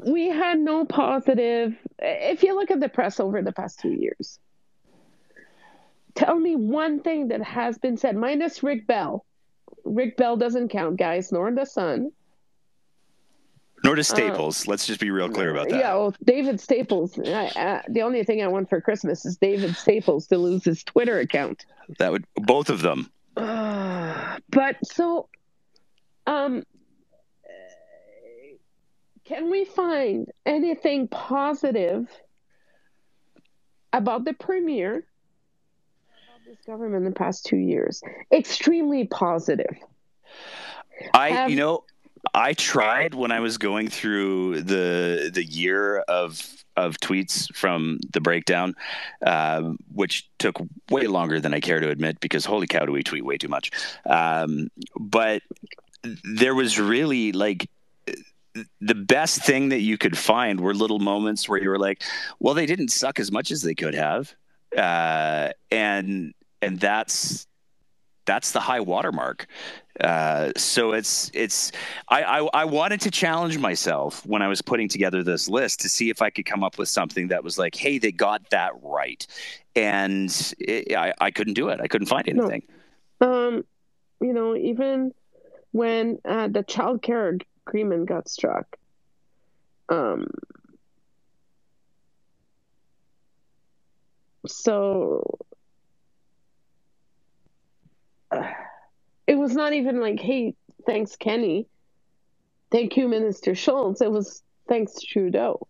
we had no positive. If you look at the press over the past two years, tell me one thing that has been said, minus Rick Bell. Rick Bell doesn't count, guys, nor the Sun. Nor does uh, Staples. Uh, Let's just be real clear about that. Yeah, well, David Staples. I, the only thing I want for Christmas is David Staples to lose his Twitter account. That would both of them. Uh, *sighs* but so, um, can we find anything positive about the premier about this government in the past two years? Extremely positive. I, Have, you know, I tried when I was going through the the year of of tweets from the breakdown, uh, which took way longer than I care to admit because holy cow, do we tweet way too much. Um, but there was really like the best thing that you could find were little moments where you were like, well, they didn't suck as much as they could have, uh, and and that's that's the high watermark. Uh, so it's it's I, I, I wanted to challenge myself when I was putting together this list to see if I could come up with something that was like, hey, they got that right, and it, I I couldn't do it. I couldn't find anything. No. Um, you know, even when uh, the child care agreement got struck, um, so *sighs* it was not even like, hey, thanks, Kenney. Thank you, Minister Schulz. It was thanks, Trudeau.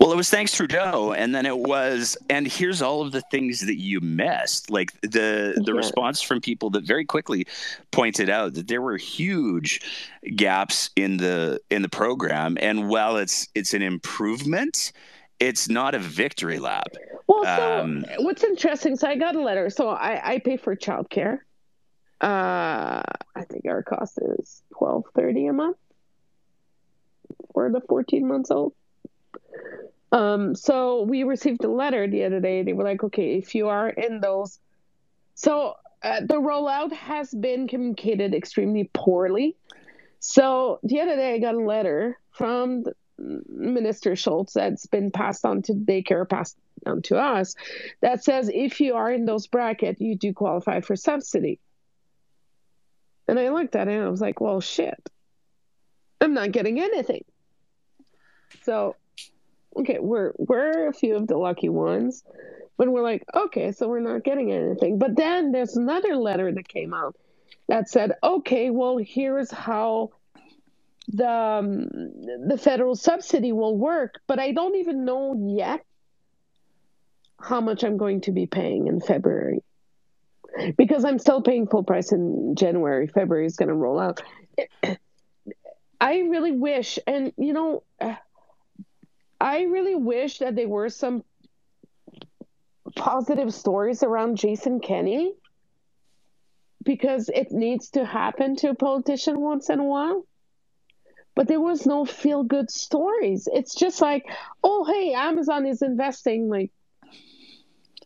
Well, it was thanks Trudeau, and then it was, and here's all of the things that you missed, like the the yeah. response from people that very quickly pointed out that there were huge gaps in the in the program, and while it's it's an improvement, it's not a victory lap. Well, so um, what's interesting? So I got a letter. So I I pay for childcare, uh, I think our cost is twelve thirty a month for the fourteen months old. Um, so we received a letter the other day. They were like, okay, if you are in those, so uh, the rollout has been communicated extremely poorly. So the other day, I got a letter from Minister Schulz that's been passed on to daycare, passed on to us, that says if you are in those bracket, you do qualify for subsidy. And I looked at it and I was like, well, shit. I'm not getting anything. So, okay, we're we're a few of the lucky ones, but we're like, okay, so we're not getting anything. But then there's another letter that came out that said, okay, well, here's how the um, the federal subsidy will work, but I don't even know yet how much I'm going to be paying in February because I'm still paying full price in January. February is going to roll out. *clears throat* I really wish, and you know, I really wish that there were some positive stories around Jason Kenney because it needs to happen to a politician once in a while. But there was no feel good stories. It's just like, oh, hey, Amazon is investing like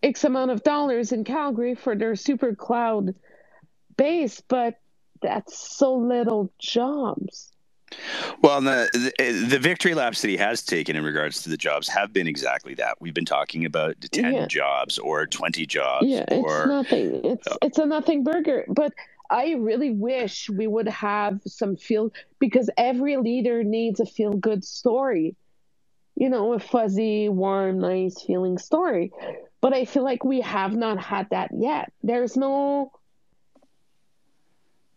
X amount of dollars in Calgary for their super cloud base, but that's so little jobs. Well, the, the, the victory laps that he has taken in regards to the jobs have been exactly that. We've been talking about ten yeah. jobs or twenty jobs. Yeah, or, it's nothing. It's uh, it's a nothing burger. But I really wish we would have some feel because every leader needs a feel good story. You know, a fuzzy, warm, nice feeling story. But I feel like we have not had that yet. There's no.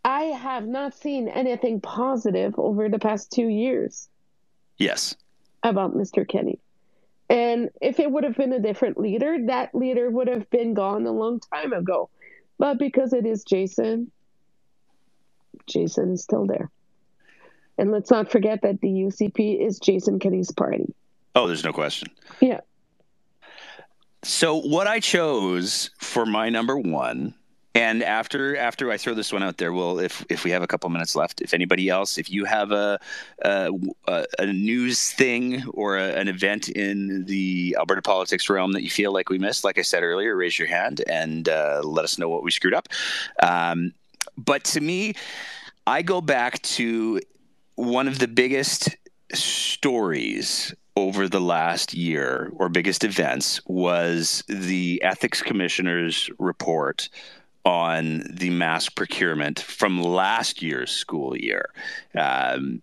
I have not seen anything positive over the past two years. Yes. About Mr. Kenney. And if it would have been a different leader, that leader would have been gone a long time ago. But because it is Jason, Jason is still there. And let's not forget that the UCP is Jason Kenney's party. Oh, there's no question. Yeah. So what I chose for my number one, and after after I throw this one out there, well, if if we have a couple minutes left, if anybody else, if you have a a, a news thing or a, an event in the Alberta politics realm that you feel like we missed, like I said earlier, raise your hand and uh, let us know what we screwed up. Um, but to me, I go back to one of the biggest stories over the last year or biggest events was the ethics commissioner's report on the mass procurement from last year's school year. Um,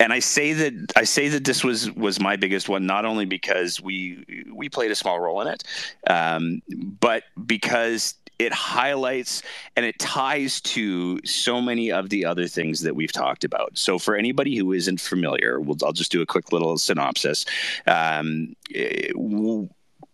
and I say that I say that this was was my biggest one, not only because we we played a small role in it, um, but because it highlights and it ties to so many of the other things that we've talked about. So, for anybody who isn't familiar, we'll, I'll just do a quick little synopsis. Um, eh,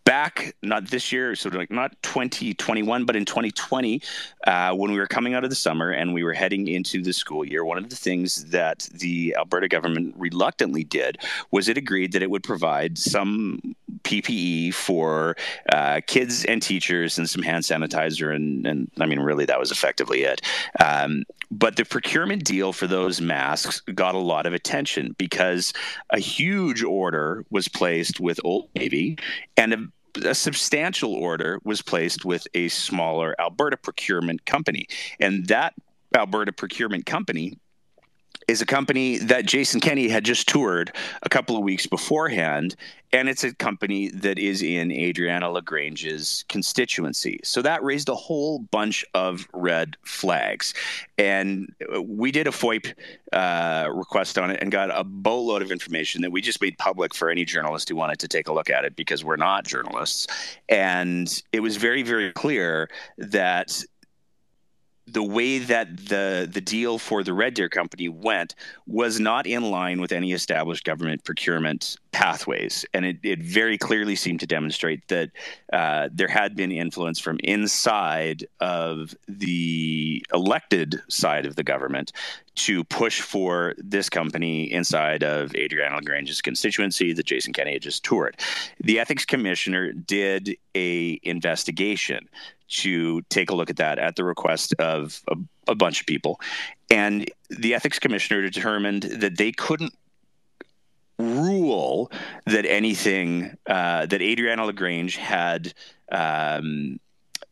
back not this year so like not 2021 but in 2020 uh, when we were coming out of the summer and we were heading into the school year one of the things that the alberta government reluctantly did was it agreed that it would provide some ppe for uh, kids and teachers and some hand sanitizer and, and i mean really that was effectively it um, but the procurement deal for those masks got a lot of attention because a huge order was placed with old navy and a a substantial order was placed with a smaller Alberta procurement company. And that Alberta procurement company is a company that Jason Kenney had just toured a couple of weeks beforehand. And it's a company that is in Adriana LaGrange's constituency. So that raised a whole bunch of red flags. And we did a FOIP uh, request on it and got a boatload of information that we just made public for any journalist who wanted to take a look at it because we're not journalists. And it was very, very clear that the way that the the deal for the Red Deer company went was not in line with any established government procurement pathways, and it, it very clearly seemed to demonstrate that uh, there had been influence from inside of the elected side of the government to push for this company inside of Adriana LaGrange's constituency that Jason Kenney had just toured. The ethics commissioner did a investigation to take a look at that at the request of a, a bunch of people. And the ethics commissioner determined that they couldn't rule that anything uh, that Adriana LaGrange had um,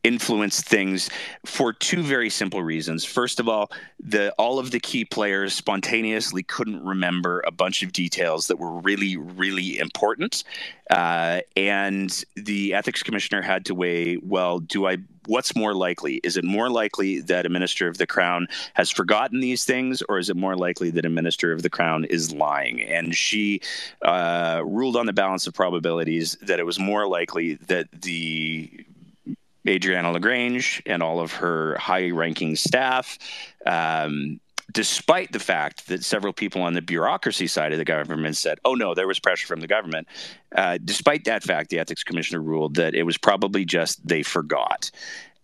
influenced things for two very simple reasons. First of all, the all of the key players spontaneously couldn't remember a bunch of details that were really, really important, uh, and the ethics commissioner had to weigh. Well, do I? What's more likely? Is it more likely that a minister of the crown has forgotten these things, or is it more likely that a minister of the crown is lying? And she uh, ruled on the balance of probabilities that it was more likely that the Adriana LaGrange and all of her high ranking staff. Um, despite the fact that several people on the bureaucracy side of the government said, oh no, there was pressure from the government, uh, despite that fact, the ethics commissioner ruled that it was probably just they forgot.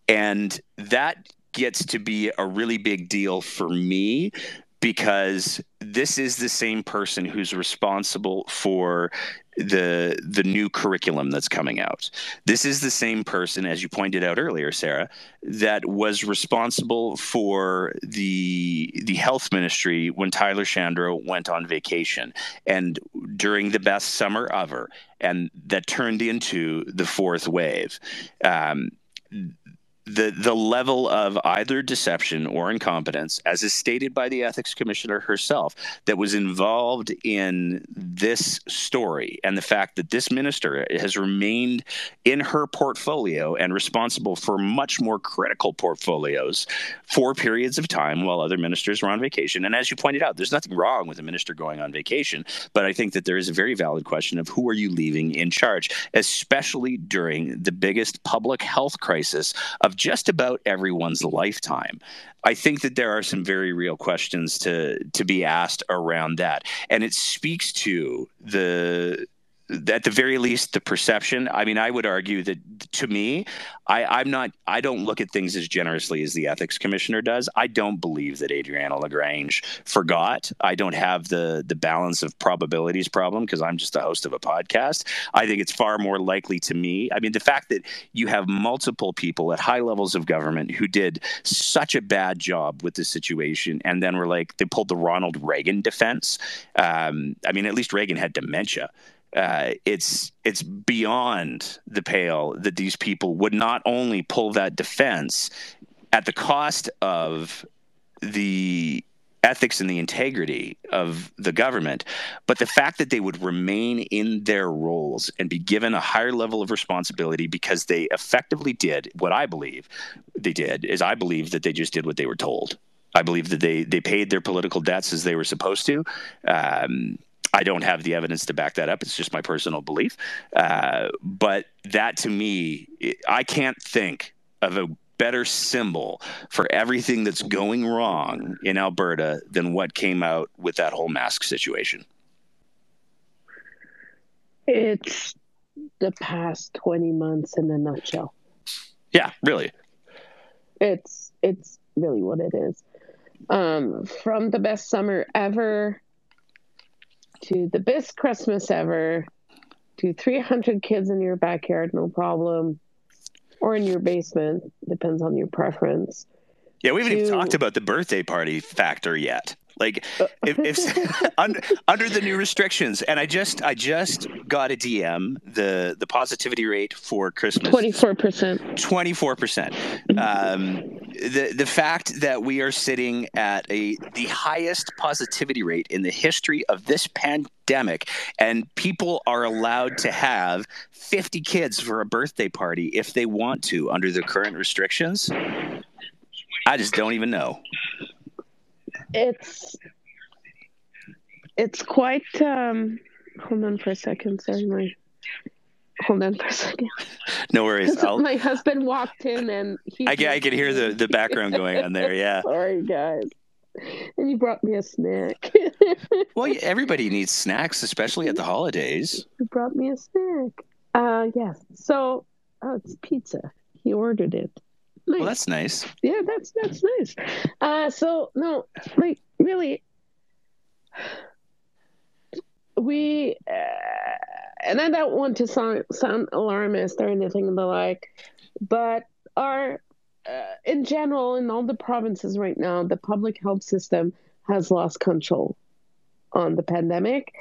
And that gets to be a really big deal for me because this is the same person who's responsible for the the new curriculum that's coming out. This is the same person, as you pointed out earlier, Sarah, that was responsible for the the health ministry when Tyler Shandro went on vacation and during the best summer ever, and that turned into the fourth wave. Um, the the level of either deception or incompetence, as is stated by the ethics commissioner herself, that was involved in this story, and the fact that this minister has remained in her portfolio and responsible for much more critical portfolios for periods of time while other ministers were on vacation. And as you pointed out, there's nothing wrong with a minister going on vacation, but I think that there is a very valid question of who are you leaving in charge, especially during the biggest public health crisis of just about everyone's lifetime. I think that there are some very real questions to to be asked around that, and it speaks to the at the very least the perception. I mean i would argue that to me I, i'm not i don't look at things as generously as the ethics commissioner does. I don't believe that adriana lagrange forgot. I don't have the the balance of probabilities problem because i'm just the host of a podcast. I think it's far more likely to me i mean the fact that you have multiple people at high levels of government who did such a bad job with the situation and then were like they pulled the ronald reagan defense. Um, i mean at least reagan had dementia uh, it's it's beyond the pale that these people would not only pull that defense at the cost of the ethics and the integrity of the government, but the fact that they would remain in their roles and be given a higher level of responsibility because they effectively did what I believe they did is I believe that they just did what they were told. I believe that they they paid their political debts as they were supposed to. Um, I don't have the evidence to back that up. It's just my personal belief. Uh, but that to me, I can't think of a better symbol for everything that's going wrong in Alberta than what came out with that whole mask situation? It's the past 20 months in a nutshell. Yeah, really. It's it's really what it is. Um, from the best summer ever to the best Christmas ever to 300 kids in your backyard, no problem, or in your basement, depends on your preference. Yeah, we haven't to... even talked about the birthday party factor yet. Like uh, if, if *laughs* *laughs* under, under the new restrictions, and I just I just got a DM the the positivity rate for Christmas twenty four percent. Twenty four percent. Um, the the fact that we are sitting at a the highest positivity rate in the history of this pandemic, and people are allowed to have fifty kids for a birthday party if they want to under the current restrictions. I just don't even know it's it's quite um hold on for a second sorry my hold on for a second. No worries. *laughs* My husband walked in and he I, I can hear the the background going on there yeah. *laughs* Sorry guys. And he brought me a snack. *laughs* Well everybody needs snacks especially at the holidays. He brought me a snack. Uh yes so oh it's pizza. He ordered it Nice. Well, that's nice. Yeah, that's that's nice. Uh, so no, like really, we uh, and I don't want to sound sound alarmist or anything of the like, but our uh, in general in all the provinces right now, the public health system has lost control on the pandemic.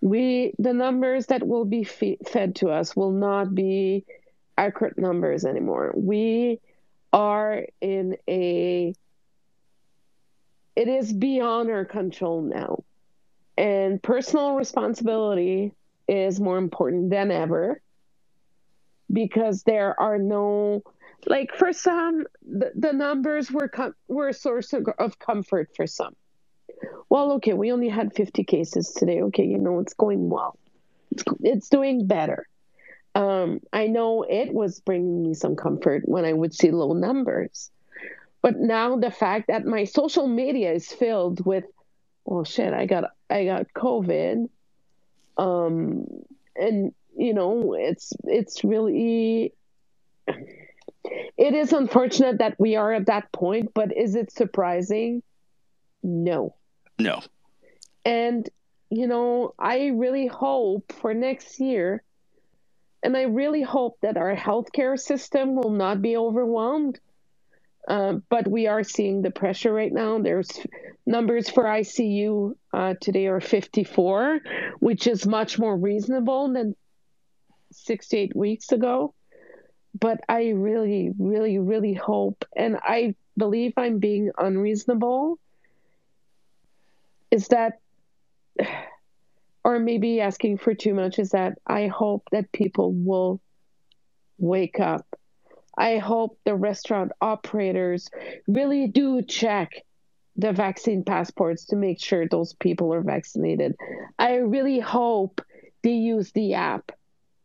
We the numbers that will be fed to us will not be accurate numbers anymore. We are in a it is beyond our control now. And personal responsibility is more important than ever because there are no like for some the, the numbers were com- were a source of, of comfort for some. Well okay we only had 50 cases today. Okay you know it's going well. It's, it's doing better um, I know it was bringing me some comfort when I would see low numbers. But now the fact that my social media is filled with, well, shit, I got I got COVID, um, and you know, it's it's really, it is unfortunate that we are at that point. But is it surprising? No. No. And you know, I really hope for next year and I really hope that our healthcare system will not be overwhelmed. Uh, but we are seeing the pressure right now. There's numbers for ICU uh, today are 54, which is much more reasonable than six to eight weeks ago. But I really, really, really hope, and I believe I'm being unreasonable, is that or maybe asking for too much is that I hope that people will wake up. I hope the restaurant operators really do check the vaccine passports to make sure those people are vaccinated. I really hope they use the app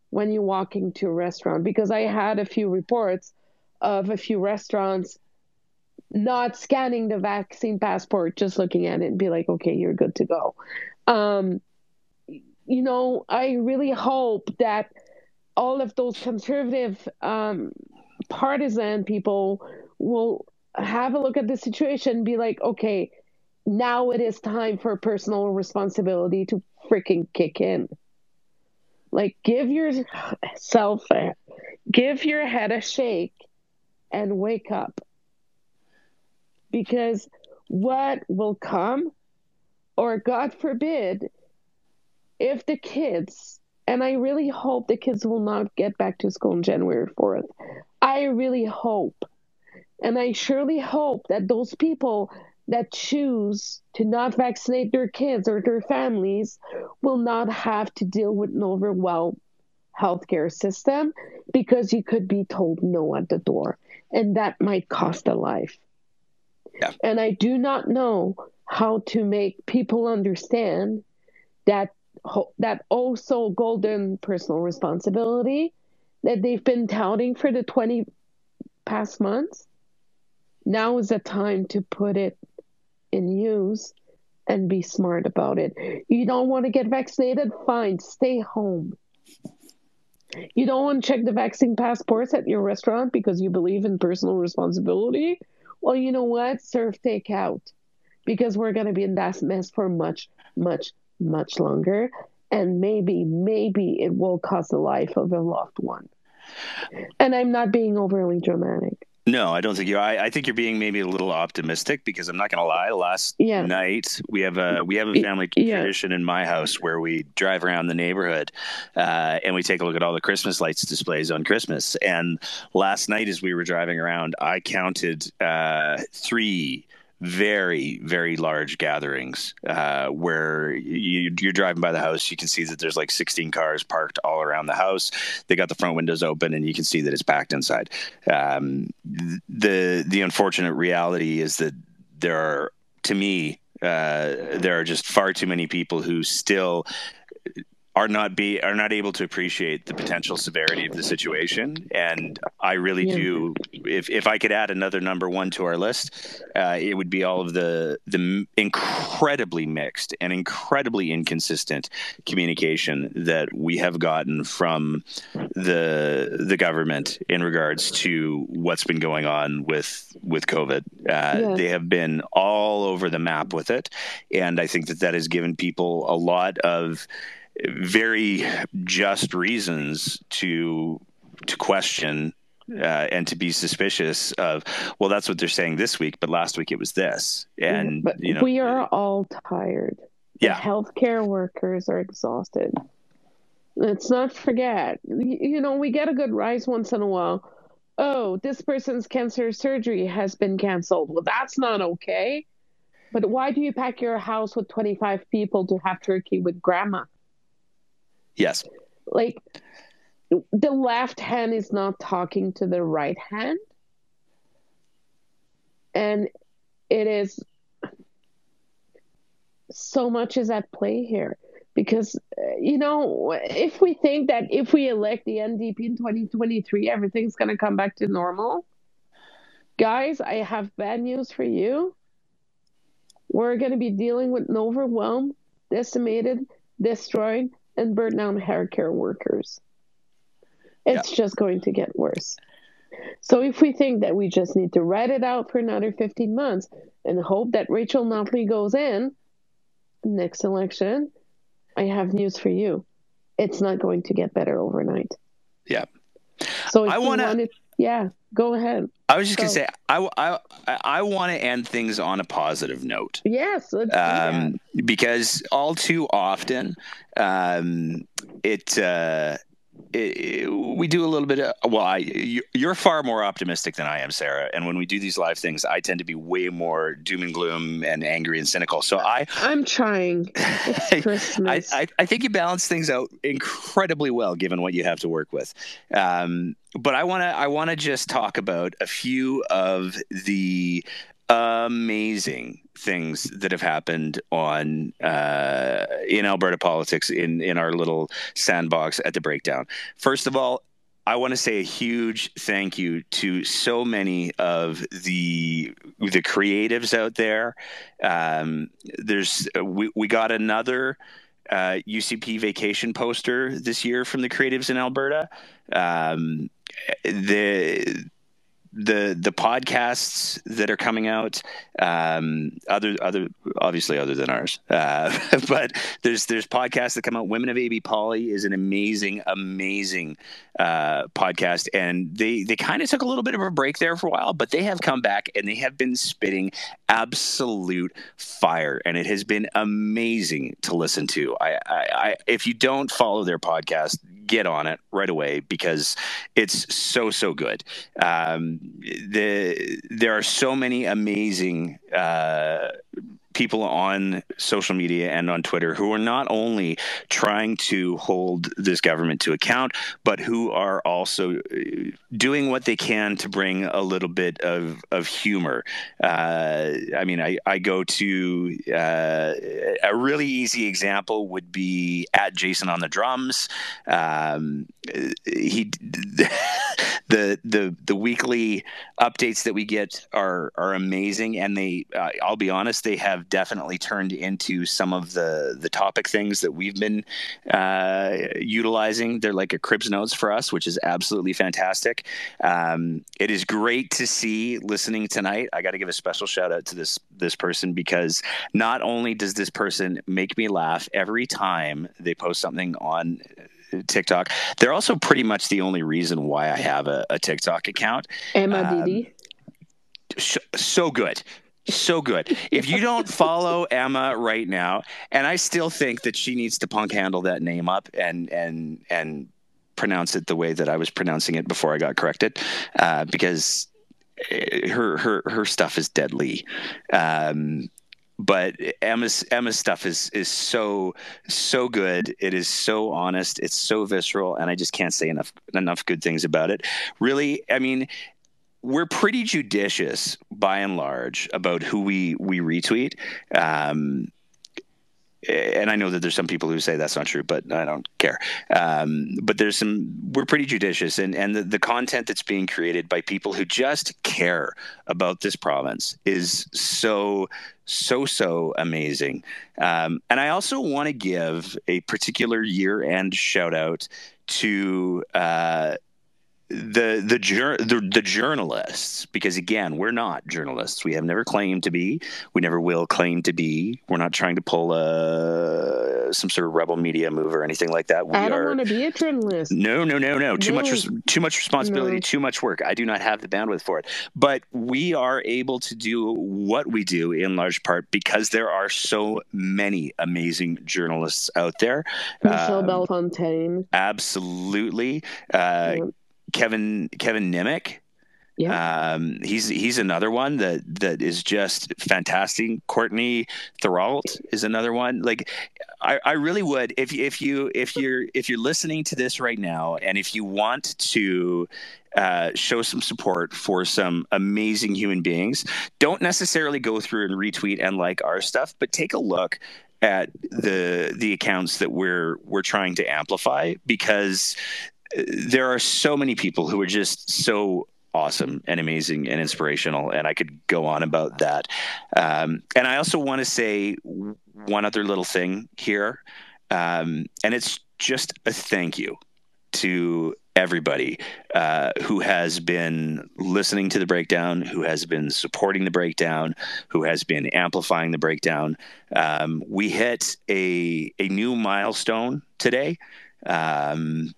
when you walk into a restaurant because I had a few reports of a few restaurants not scanning the vaccine passport, just looking at it and be like, okay, you're good to go. Um, you know, I really hope that all of those conservative um, partisan people will have a look at the situation and be like, okay, now it is time for personal responsibility to freaking kick in. Like, give yourself a, give your head a shake and wake up. Because what will come, or God forbid, if the kids, and I really hope the kids will not get back to school on January 4th, I really hope, and I surely hope that those people that choose to not vaccinate their kids or their families will not have to deal with an overwhelmed healthcare system because you could be told no at the door, and that might cost a life. Yeah. And I do not know how to make people understand that that also golden personal responsibility that they've been touting for the 20 past months, now is the time to put it in use and be smart about it. You don't want to get vaccinated? Fine, stay home. You don't want to check the vaccine passports at your restaurant because you believe in personal responsibility? Well, you know what? Serve takeout because we're going to be in that mess for much, much, much longer. And maybe, maybe it will cost the life of a loved one. And I'm not being overly dramatic. No, I don't think you. I, I think you're being maybe a little optimistic because I'm not going to lie. Last yeah. night we have a we have a family yeah. tradition in my house where we drive around the neighborhood uh, and we take a look at all the Christmas lights displays on Christmas. And last night, as we were driving around, I counted uh, three very very large gatherings uh, where you, are driving by the house you can see that there's like 16 cars parked all around the house. They got the front windows open and you can see that it's packed inside. Um, the the unfortunate reality is that there are to me uh, there are just far too many people who still are not be are not able to appreciate the potential severity of the situation and i really yeah. do if if i could add another number one to our list uh, it would be all of the the incredibly mixed and incredibly inconsistent communication that we have gotten from the the government in regards to what's been going on with with covid uh, yeah. they have been all over the map with it and i think that that has given people a lot of very just reasons to to question uh, and to be suspicious of well that's what they're saying this week but last week it was this. And but you know we are all tired. Yeah. the healthcare workers are exhausted. Let's not forget you know we get a good rise once in a while. Oh this person's cancer surgery has been canceled. Well that's not okay. But why do you pack your house with 25 people to have turkey with grandma Yes. Like the left hand is not talking to the right hand. And it is so much is at play here because uh, you know if we think that if we elect the NDP in 2023 everything's going to come back to normal guys I have bad news for you we're going to be dealing with an overwhelmed decimated destroyed and burn down hair care workers. It's just going to get worse. So if we think that we just need to ride it out for another 15 months and hope that Rachel Notley goes in next election, I have news for you. It's not going to get better overnight. Yeah. So I want to yeah, go ahead. I was just going to say, I, I, I want to end things on a positive note. Yes. Um, because all too often, um, it, uh, it, we do a little bit of well I, you're far more optimistic than i am sarah. And when we do these live things i tend to be way more doom and gloom and angry and cynical. So i i'm trying. *laughs* It's christmas. I, I, I, think you balance things out incredibly well given what you have to work with. Um, but i want to i want to just talk about a few of the amazing things that have happened on uh, in Alberta politics in in our little sandbox at the breakdown. First of all, I want to say a huge thank you to so many of the the creatives out there. Um, there's we we got another uh, UCP vacation poster this year from the creatives in Alberta. Um, the the the podcasts that are coming out, um, other other obviously other than ours, uh, *laughs* but there's there's podcasts that come out. Women of AB Poly is an amazing amazing uh, podcast, and they they kind of took a little bit of a break there for a while, but they have come back and they have been spitting absolute fire, and it has been amazing to listen to. I, I, I if you don't follow their podcast, get on it right away because it's so so good. Um, the there are so many amazing uh, people on social media and on Twitter who are not only trying to hold this government to account, but who are also uh, doing what they can to bring a little bit of, of humor. Uh, I mean, I, I go to uh, a really easy example would be at Jason on the drums. Um, he *laughs* the the the weekly updates that we get are are amazing, and they uh, I'll be honest, they have definitely turned into some of the the topic things that we've been uh, utilizing. They're like a Cribs notes for us, which is absolutely fantastic. Um, it is great to see listening tonight. I got to give a special shout out to this this person because not only does this person make me laugh every time they post something on TikTok. They're also pretty much the only reason why I have a, a TikTok account. Emma um, Didi. So good. So good. If you don't follow *laughs* Emma right now, and I still think that she needs to punk handle that name up and and and pronounce it the way that I was pronouncing it before I got corrected, uh, because eh, her her her stuff is deadly. Um, but Emma's Emma's stuff is is so so good. It is so honest. It's so visceral, and I just can't say enough enough good things about it. Really, I mean, we're pretty judicious by and large about who we we retweet. Um, and I know that there's some people who say that's not true, but I don't care. Um, but there's some, we're pretty judicious, and and the, the content that's being created by people who just care about this province is so so so amazing. Um, and I also want to give a particular year end shout out to. Uh, the the, the the journalists because again we're not journalists. We have never claimed to be. We never will claim to be. We're not trying to pull a some sort of rebel media move or anything like that. We I don't want to be a journalist. No no no no. Too no. much too much responsibility no. too much work. I do not have the bandwidth for it. But we are able to do what we do in large part because there are so many amazing journalists out there. Michelle um, Bellefontaine absolutely. Uh, Kevin Kevin Nimick. Yeah. Um, he's he's another one that that is just fantastic. Courtney Thorold is another one. Like I, I really would if if you if you're if you're listening to this right now and if you want to uh, show some support for some amazing human beings, don't necessarily go through and retweet and like our stuff, but take a look at the the accounts that we're we're trying to amplify because there are so many people who are just so awesome and amazing and inspirational and i could go on about that um, and i also want to say one other little thing here um, and it's just a thank you to everybody uh, who has been listening to the breakdown, who has been supporting the breakdown, who has been amplifying the breakdown. Um, we hit a a new milestone today. Um,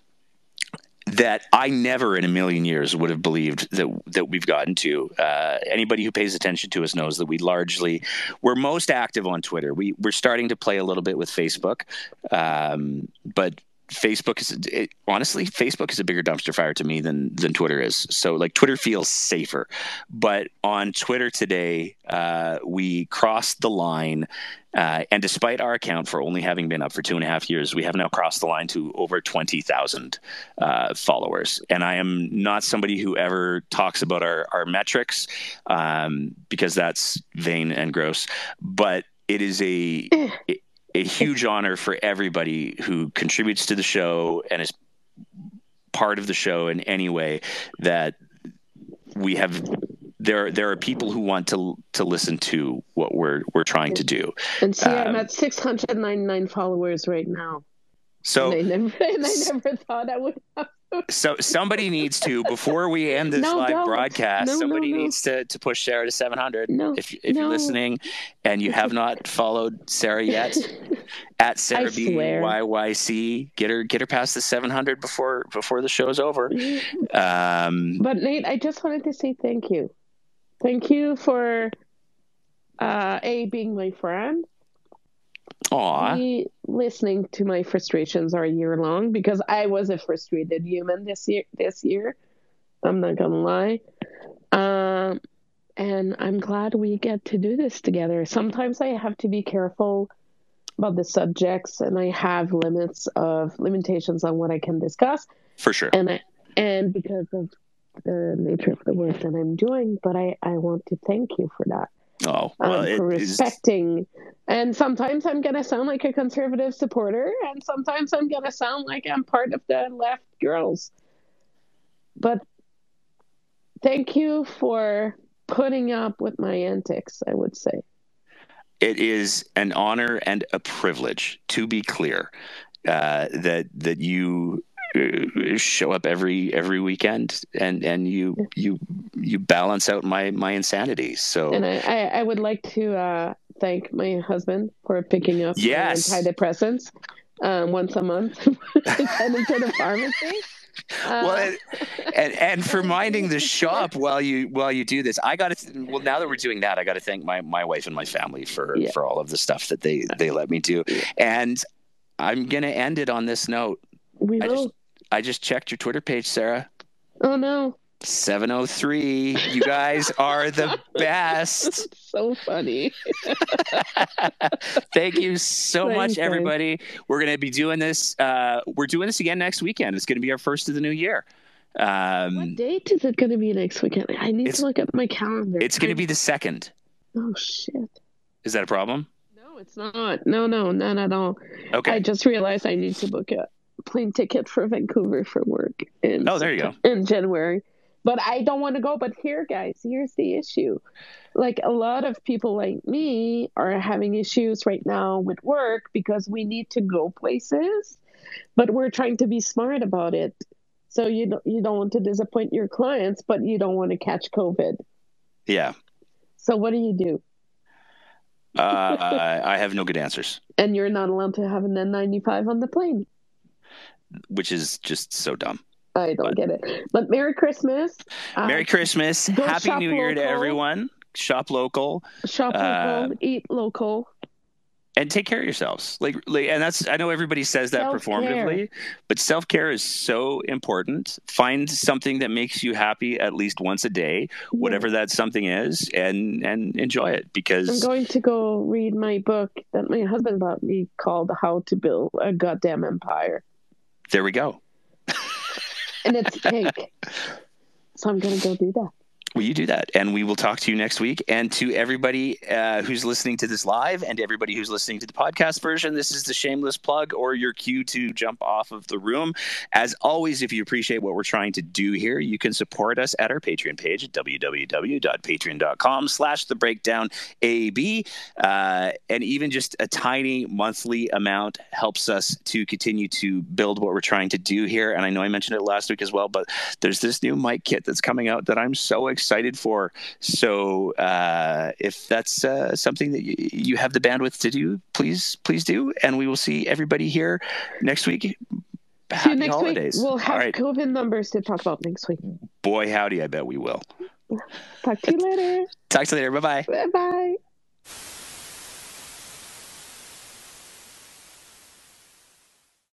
that I never in a million years would have believed that that we've gotten to. Uh, anybody who pays attention to us knows that we largely we're most active on Twitter. We we're starting to play a little bit with Facebook, um, but Facebook is it, honestly Facebook is a bigger dumpster fire to me than than Twitter is. So like Twitter feels safer, but on Twitter today uh, we crossed the line, uh, and despite our account for only having been up for two and a half years, we have now crossed the line to over twenty thousand uh, followers. And I am not somebody who ever talks about our our metrics um, because that's vain and gross, but it is a it, a huge honor for everybody who contributes to the show and is part of the show in any way that we have there there are people who want to to listen to what we're we're trying to do. And see, um, I'm at 699 followers right now. So and I never, and I never thought I would have so somebody needs to before we end this no, live don't. broadcast. No, somebody no, needs to to push Sarah to 700. No, if if you're listening and you have not followed Sarah yet, *laughs* at Sarah B Y Y C, get her get her past the 700 before before the show's over. Um, but Nate, I just wanted to say thank you, thank you for uh, a being my friend Aww. listening to my frustrations are a year long because I was a frustrated human this year. This year, I'm not gonna lie. Um, and I'm glad we get to do this together. Sometimes I have to be careful about the subjects, and I have limits of limitations on what I can discuss. For sure. And I and because of the nature of the work that I'm doing, but I I want to thank you for that. Oh, well, um, for respecting. Is... And sometimes I'm going to sound like a conservative supporter, and sometimes I'm going to sound like I'm part of the left girls. But thank you for putting up with my antics, I would say. It is an honor and a privilege, to be clear, uh, that that you show up every every weekend and and you you you balance out my my insanity so and i i, I would like to uh, thank my husband for picking up yes antidepressants um, once a month *laughs* sending to the pharmacy well, uh, and, and, and for *laughs* minding the shop while you while you do this, I got to. Well, now that we're doing that, I got to thank my my wife and my family for yeah. for all of the stuff that they they let me do. And I'm gonna end it on this note. We will. I just checked your Twitter page, Sarah. Oh no. 703. You guys are the *laughs* best. so funny. *laughs* Thank you so Thanks, much, everybody. Guys. We're going to be doing this. Uh, we're doing this again next weekend. It's going to be our first of the new year. Um, what date is it going to be next weekend? I need to look at my calendar. It's going to be the second. Oh, shit. Is that a problem? No, it's not. No, no, not at all. Okay. I just realized I need to book a plane ticket for Vancouver for work. In, oh, there you go. In January but I don't want to go. But here, guys, here's the issue. Like a lot of people like me are having issues right now with work because we need to go places, but we're trying to be smart about it. So you don't you don't want to disappoint your clients, but you don't want to catch COVID. Yeah. So what do you do? uh, I have no good answers. And you're not allowed to have an N95 on the plane. Which is just so dumb. I don't but, get it. But Merry Christmas. Merry uh, Christmas. Happy New Year to everyone. Shop local. Shop local. Uh, eat local. And take care of yourselves. Like, like and that's I know everybody says that self-care. performatively, but self care is so important. Find something that makes you happy at least once a day, whatever that something is, and and enjoy it because I'm going to go read my book that my husband bought me called How to Build a Goddamn Empire. There we go and it's pink. So I'm going to go do that. Will you do that? And we will talk to you next week. And to everybody uh, who's listening to this live and everybody who's listening to the podcast version, this is the shameless plug or your cue to jump off of the room. As always, if you appreciate what we're trying to do here, you can support us at our Patreon page at www.patreon.com slash the breakdown AB. Uh, and even just a tiny monthly amount helps us to continue to build what we're trying to do here. And I know I mentioned it last week as well, but there's this new mic kit that's coming out that I'm so excited excited for. So uh, if that's uh, something that you, you have the bandwidth to do, please please do, and we will see everybody here next week. Happy next holidays. Week. We'll have right. COVID numbers to talk about next week. Boy, howdy! I bet we will. Talk to you *laughs* later. Talk to you later. Bye bye. Bye bye.